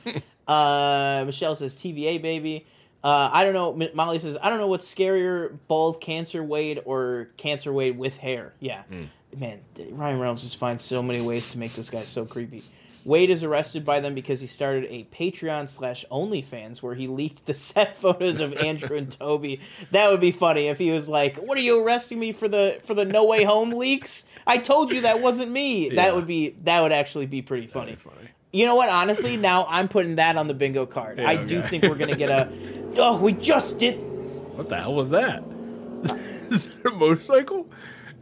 uh, Michelle says TVA baby. Uh, I don't know. Molly says I don't know what's scarier, bald cancer Wade or cancer Wade with hair. Yeah, Hmm. man, Ryan Reynolds just finds so many ways to make this guy so creepy. Wade is arrested by them because he started a Patreon slash OnlyFans where he leaked the set photos of Andrew and Toby. That would be funny if he was like, "What are you arresting me for the for the No Way Home leaks? I told you that wasn't me." Yeah. That would be that would actually be pretty funny. Funny. funny. You know what? Honestly, now I'm putting that on the bingo card. Yeah, I do think we're gonna get a. Oh, we just did. What the hell was that? Is that a motorcycle?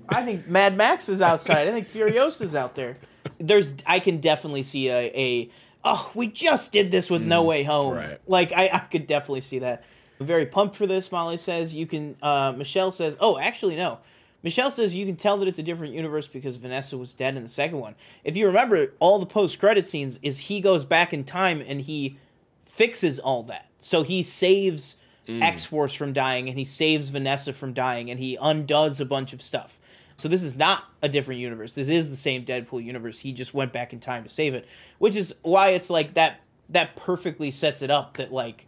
I think Mad Max is outside. I think Furiosa's out there. There's. I can definitely see a. a oh, we just did this with No Way Home. Mm, right. Like I, I could definitely see that. I'm very pumped for this. Molly says you can. Uh, Michelle says, oh, actually no. Michelle says you can tell that it's a different universe because Vanessa was dead in the second one. If you remember, all the post credit scenes is he goes back in time and he fixes all that. So he saves mm. X Force from dying and he saves Vanessa from dying and he undoes a bunch of stuff. So this is not a different universe. This is the same Deadpool universe. He just went back in time to save it, which is why it's like that that perfectly sets it up that like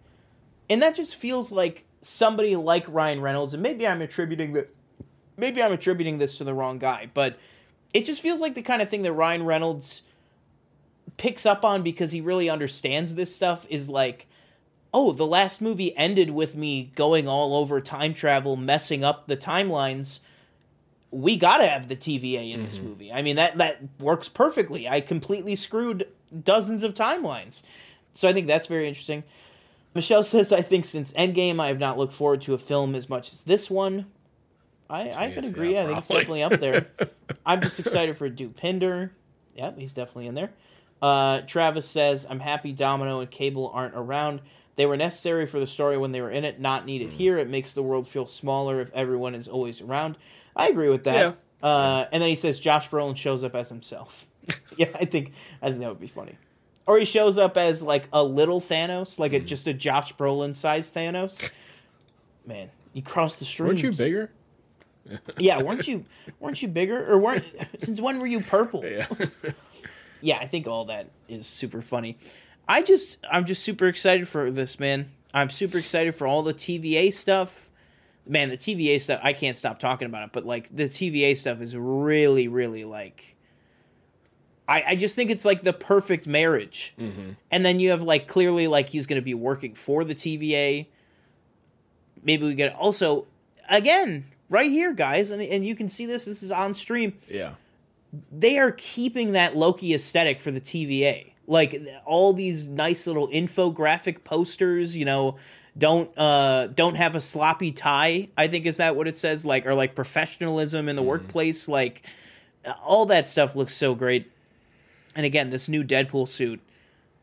and that just feels like somebody like Ryan Reynolds and maybe I'm attributing this maybe I'm attributing this to the wrong guy, but it just feels like the kind of thing that Ryan Reynolds picks up on because he really understands this stuff is like oh the last movie ended with me going all over time travel messing up the timelines we gotta have the TVA in this movie. I mean that that works perfectly. I completely screwed dozens of timelines. So I think that's very interesting. Michelle says, I think since Endgame, I have not looked forward to a film as much as this one. I, I could agree. yeah, I think it's definitely up there. I'm just excited for Dopinder. Yep, he's definitely in there. Uh, Travis says, I'm happy Domino and Cable aren't around. They were necessary for the story when they were in it, not needed Hmm. here. It makes the world feel smaller if everyone is always around. I agree with that. Yeah. Uh, and then he says Josh Brolin shows up as himself. yeah, I think I think that would be funny. Or he shows up as like a little Thanos, like a, Hmm. just a Josh Brolin sized Thanos. Man, you crossed the street. Weren't you bigger? Yeah, weren't you? Weren't you bigger? Or weren't? Since when were you purple? Yeah. yeah, I think all that is super funny. I just I'm just super excited for this, man. I'm super excited for all the TVA stuff. Man, the TVA stuff, I can't stop talking about it, but like the TVA stuff is really, really like I, I just think it's like the perfect marriage. Mm-hmm. And then you have like clearly like he's gonna be working for the TVA. Maybe we get also again, right here, guys, and, and you can see this, this is on stream yeah. they are keeping that Loki aesthetic for the TVA. Like all these nice little infographic posters, you know, don't uh don't have a sloppy tie, I think is that what it says like or like professionalism in the workplace like all that stuff looks so great. And again, this new Deadpool suit,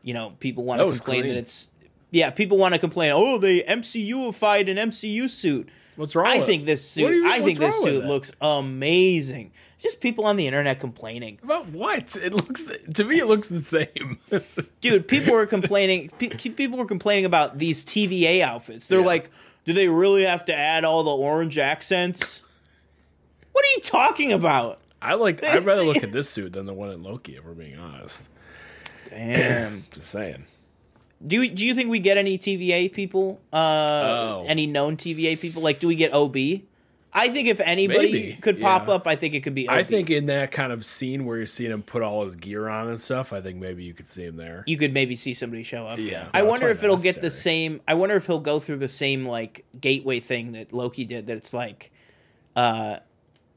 you know, people want to complain clean. that it's yeah, people want to complain, "Oh, they MCUified an MCU suit." What's wrong? I with think this suit. you- I think this suit looks amazing. Just people on the internet complaining. About what? It looks to me. It looks the same. Dude, people were complaining. Pe- people were complaining about these TVA outfits. They're Yeah. like, do they really have to add all the orange accents? What are you talking about? I like. I'd rather look at this suit than the one in Loki. If we're being honest. Damn. Just saying. do you, do you think we get any TVA people? Uh, Oh. Any known TVA people? Like, do we get OB? I think if anybody Maybe, could pop yeah. up, I think it could be. OB. I think in that kind of scene where you're seeing him put all his gear on and stuff, I think maybe you could see him there. you could maybe see somebody show up. Yeah. I wonder if it'll it's get the same. I wonder if he'll go through the same like gateway thing that Loki did. That it's like, uh,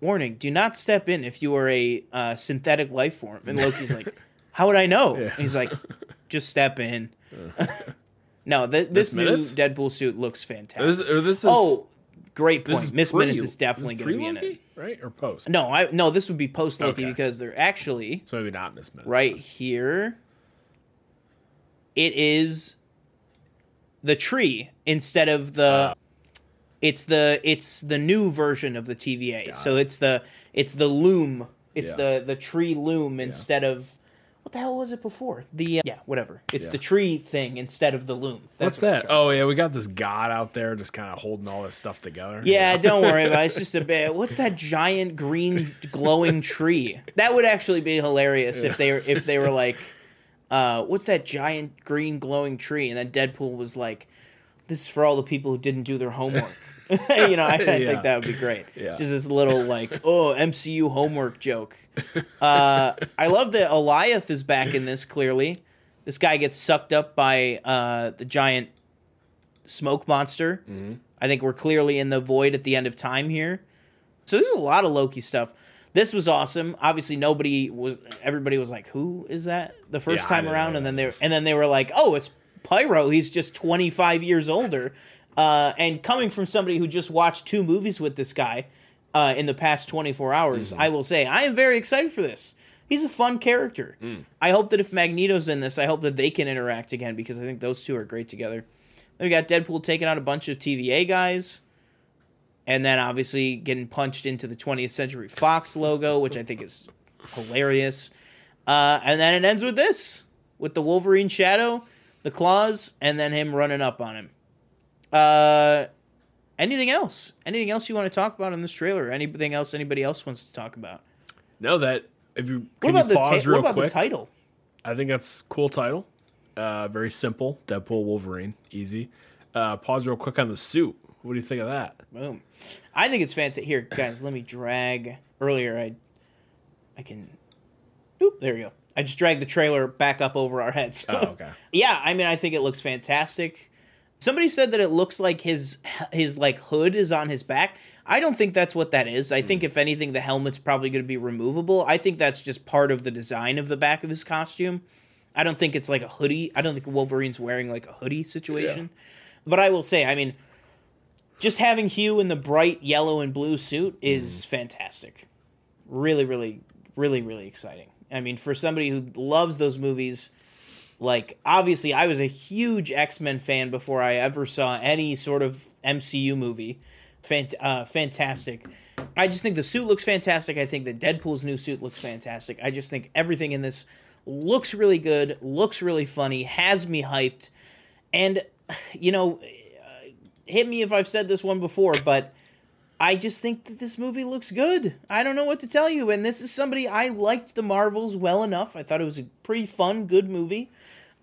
warning: do not step in if you are a uh, synthetic life form. And Loki's like, how would I know? Yeah. And he's like, just step in. no, th- this, Miss new Deadpool suit looks fantastic. This, this is. oh, great this point. is Miss pre- Minutes is definitely going to be in it. right or post? No, I no. This would be post Loki Okay. because they're actually So maybe not Miss Minutes. right here it is the tree instead of the ah. it's the it's the new version of the TVA. So it's the it's the loom. It's Yeah. the the tree loom instead of what the hell was it before? The uh, yeah, whatever. It's Yeah. the tree thing instead of the loom. What's what that? Oh yeah, we got this god out there just kind of holding all this stuff together. Yeah, don't worry about it. It's just a bit. What's that giant green glowing tree? That would actually be hilarious if they were if they were like, uh, what's that giant green glowing tree? And then Deadpool was like, "This is for all the people who didn't do their homework." you know, I, I Yeah. think that would be great. Yeah. Just this little like, oh, MCU homework joke. Uh, I love that Alioth is back in this. Clearly, this guy gets sucked up by uh, the giant smoke monster. I think we're clearly in the void at the end of time here. So there's a lot of Loki stuff. This was awesome. Obviously, nobody was. Everybody was like, "Who is that?" The first Yeah, time around, and then they was- and then they were like, "Oh, it's Pyro. He's just 25 years older." Uh, and coming from somebody who just watched two movies with this guy uh, in the past 24 hours, Mm-hmm. I will say I am very excited for this. He's a fun character. Mm. I hope that if Magneto's in this, I hope that they can interact again because I think those two are great together. Then we got Deadpool taking out a bunch of TVA guys, and then obviously getting punched into the 20th Century Fox logo, which I think is hilarious. Uh, and then it ends with this, with the Wolverine shadow, the claws, and then him running up on him. Uh, anything else? Anything else you want to talk about in this trailer? Anything else anybody else wants to talk about? No, that if you What about you the ta- what about quick? the title? I think that's cool title. Uh, very simple. Deadpool Wolverine, easy. Uh, pause real quick on the suit. What do you think of that? Boom. I think it's fantastic. Here, guys, let me drag. Earlier, I, I can. Oop, there we go. I just dragged the trailer back up over our heads. Oh, okay. yeah, I mean, I think it looks fantastic. Somebody said that it looks like his his like hood is on his back. I don't think that's what that is. I think hmm. if anything, the helmet's probably going to be removable. I think that's just part of the design of the back of his costume. I don't think it's like a hoodie. I don't think Wolverine's wearing like a hoodie situation. But I will say, I mean, just having Hugh in the bright yellow and blue suit is hmm. fantastic. Really, really, really, really exciting. I mean, for somebody who loves those movies, like obviously I was a huge X-Men fan before I ever saw any sort of MCU movie. Fant- uh, fantastic. I just think the suit looks fantastic. I think that Deadpool's new suit looks fantastic. I just think everything in this looks really good, looks really funny, has me hyped. And you know, hit me if I've said this one before, but I just think that this movie looks good. I don't know what to tell you. And this is somebody I liked the Marvels well enough. I thought it was a pretty fun, good movie.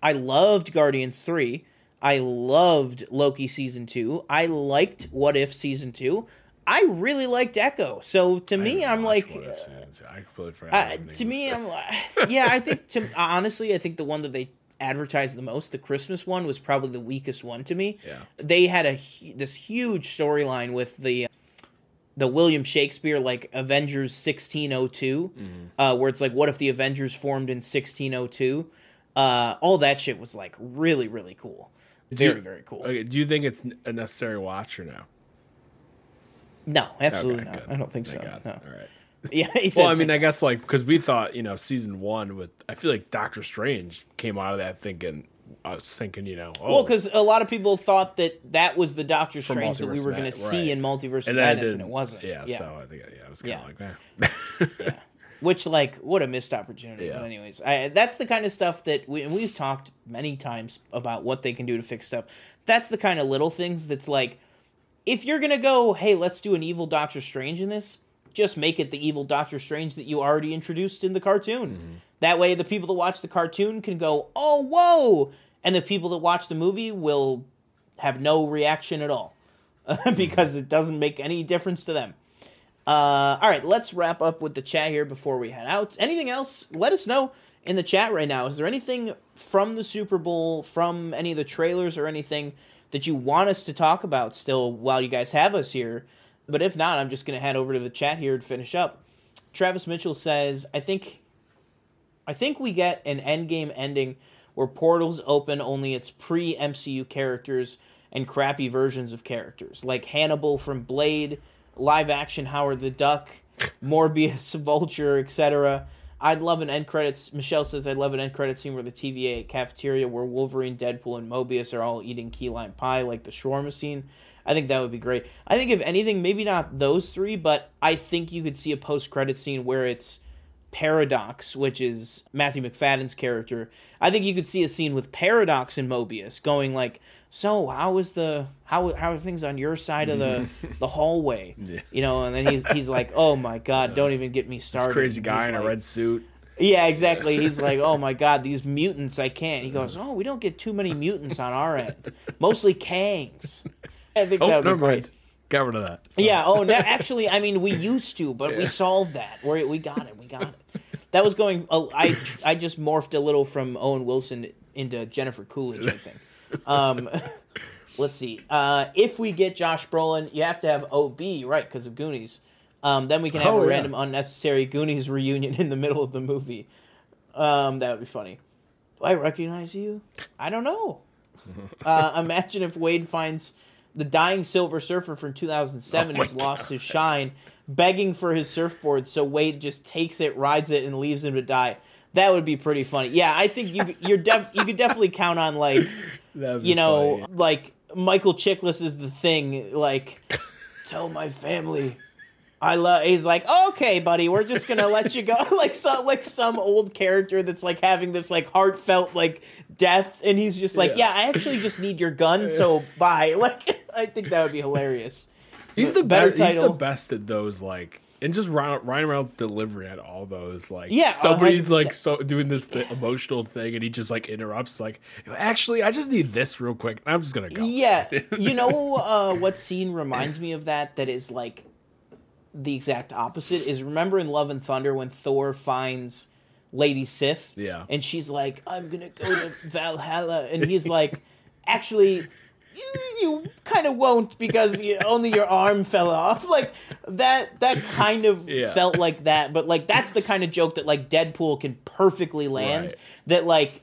I loved Guardians 3. I loved Loki season 2. I liked What If season 2. I really liked Echo. So to me, I'm like I completely forgot. uh, to me. I'm like, yeah, I think to honestly, I think the one that they advertised the most, the Christmas one, was probably the weakest one to me. Yeah. they had a this huge storyline with the the William Shakespeare like Avengers 1602, Mm-hmm. uh, where it's like, what if the Avengers formed in 1602? Uh, all that shit was like really really cool, very you- very cool. Okay, do you think it's a necessary watch or no? No, absolutely Okay, not. good. I don't think Thank so. God. No. All right. Yeah, he said, Well, I mean, I guess like because we thought you know season one with I feel like Doctor Strange came out of that thinking I was thinking, you know, oh, Well, because a lot of people thought that that was the Doctor Strange that we were going to see right. in Multiverse and it Madness, and it wasn't. Yeah, yeah. so I think yeah, I was kind Yeah. of like, man. Which, like, what a missed opportunity. Yeah. But anyways, I, that's the kind of stuff that we and we've talked many times about what they can do to fix stuff. That's the kind of little things that's like, if you're gonna go, hey, let's do an evil Doctor Strange in this, just make it the evil Doctor Strange that you already introduced in the cartoon. Mm-hmm. That way, the people that watch the cartoon can go, oh, whoa, and the people that watch the movie will have no reaction at all because it doesn't make any difference to them. Uh, all right, let's wrap up with the chat here before we head out. Anything else? Let us know in the chat right now. Is there anything from the Super Bowl, from any of the trailers or anything that you want us to talk about still while you guys have us here? But if not, I'm just going to head over to the chat here and finish up. Travis Mitchell says, "I think I think we get an endgame ending where portals open only its pre MCU characters and crappy versions of characters, like Hannibal from Blade, live action Howard the Duck, Morbius, Vulture, etc. I'd love an end credits. Michelle says I'd love an end credits scene where the TVA cafeteria where Wolverine, Deadpool, and Mobius are all eating key lime pie, like the shawarma scene. I think that would be great. I think if anything, maybe not those three, but I think you could see a post credit scene where it's Paradox, which is Matthew Macfadyen's character. I think you could see a scene with Paradox and Mobius going like, "So how is the how how are things on your side of the the hallway?" You know, and then he's he's like, "Oh my god, don't even get me started." crazy guy in a red suit. Yeah, exactly. He's like, "Oh my god, these mutants, I can't." He goes, "Oh, we don't get too many mutants on our end. Mostly Kangs." I think Oh, that would never be great. mind. Got rid of that. So- Yeah. Oh, no, actually, I mean, we used to, but we solved that. We we got it. We got it. That was going. Oh, I I just morphed a little from Owen Wilson into Jennifer Coolidge. I think. Um, let's see. Uh, if we get Josh Brolin, you have to have OB right because of Goonies. Um, then we can have Oh, a yeah. random unnecessary Goonies reunion in the middle of the movie. Um, that would be funny. Do I recognize you? I don't know. Uh, imagine if Wade finds the dying Silver Surfer from 2007 Oh who's lost his shine, begging for his surfboard, so Wade just takes it, rides it, and leaves him to die. That would be pretty funny. Yeah, I think you you're def you could definitely count on like you know funny. like Michael Chiklis is the thing like tell my family I love. He's like, okay, buddy, we're just gonna let you go, like some like some old character that's like having this like heartfelt like death, and he's just like, Yeah. yeah, I actually just need your gun, so bye. Like, I think that would be hilarious. He's the better best. He's the best at those like. And just Ryan, Ryan Reynolds' delivery at all those like Yeah, somebody's 100%. like so doing this th- emotional thing and he just like interrupts like actually I just need this real quick I'm just gonna go Yeah, you know uh, what scene reminds me of that? That is like the exact opposite. Is remember in Love and Thunder when Thor finds Lady Sif? Yeah. and she's like, "I'm gonna go to Valhalla," and he's like, "Actually." You, you kind of won't because you, only your arm fell off like that that kind of Yeah. felt like that but like that's the kind of joke that like deadpool can perfectly land Right. that like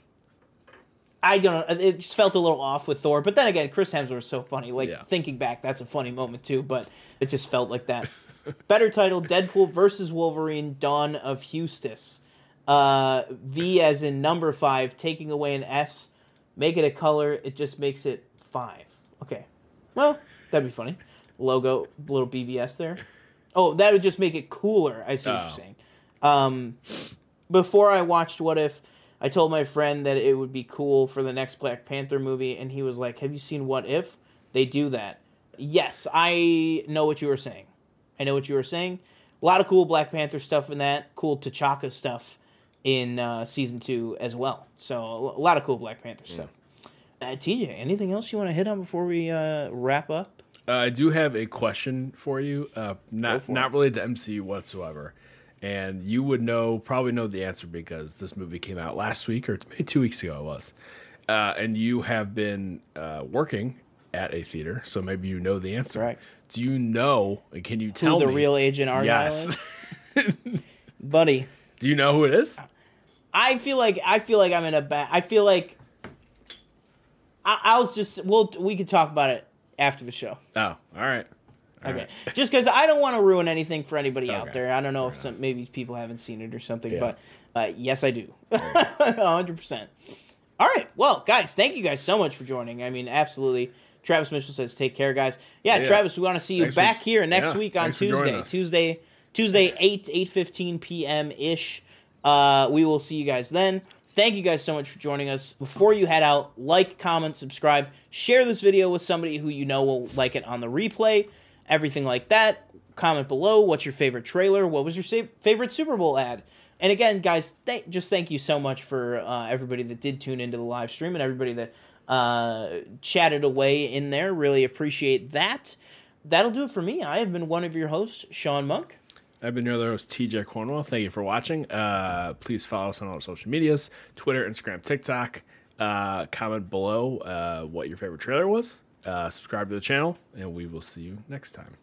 I don't know. It just felt a little off with Thor, but then again, Chris Hemsworth's so funny. Like Yeah. thinking back, that's a funny moment too. But it just felt like that. Better title: Deadpool versus Wolverine: Dawn of Eustace. Uh, v as in number five, taking away an S, make it a color. It just makes it five. Okay, well that'd be funny. Logo, little BVS there. Oh, that would just make it cooler. I see what you're Oh. saying. Um, before I watched What If, I told my friend that it would be cool for the next Black Panther movie, and he was like, "Have you seen What If? They do that." Yes, I know what you were saying. I know what you were saying. A lot of cool Black Panther stuff in that. Cool T'Chaka stuff in uh, season two as well. So a lot of cool Black Panther stuff. Uh, TJ, anything else you want to hit on before we uh, wrap up? Uh, I do have a question for you, uh, not for not related to MCU whatsoever, and you would know probably know the answer because this movie came out last week or maybe two weeks ago it was, uh, and you have been uh, working at a theater, so maybe you know the answer. Correct. Do you know? Can you Who tell the me? real agent Argylle yes. buddy. do you know who it is? I feel like I feel like I'm in a bad. I feel like I, I'll just we'll we could talk about it after the show. Oh, all right. All Okay, right. just because I don't want to ruin anything for anybody out there. I don't know if some maybe people haven't seen it or something, Yeah. but uh, yes, I do, hundred percent. All right. Well, guys, thank you guys so much for joining. I mean, absolutely. Travis Mitchell says, "Take care, guys." Yeah, Yeah. Travis, we want to see you Thanks for- back here next yeah, week on for Tuesday. Tuesday, Tuesday, eight eight fifteen p.m. ish. Uh, we will see you guys then. Thank you guys so much for joining us. Before you head out, like, comment, subscribe, share this video with somebody who you know will like it on the replay. Everything like that. Comment below. What's your favorite trailer? What was your sa- favorite Super Bowl ad? And again, guys, th- just thank you so much for uh, everybody that did tune into the live stream and everybody that uh, chatted away in there. Really appreciate that. That'll do it for me. I have been one of your hosts, Sean Monk. I've been your other host, TJ Cornwell. Thank you for watching. Uh, please follow us on all our social medias Twitter, Instagram, TikTok. Uh, comment below uh, what your favorite trailer was. Uh, subscribe to the channel, and we will see you next time.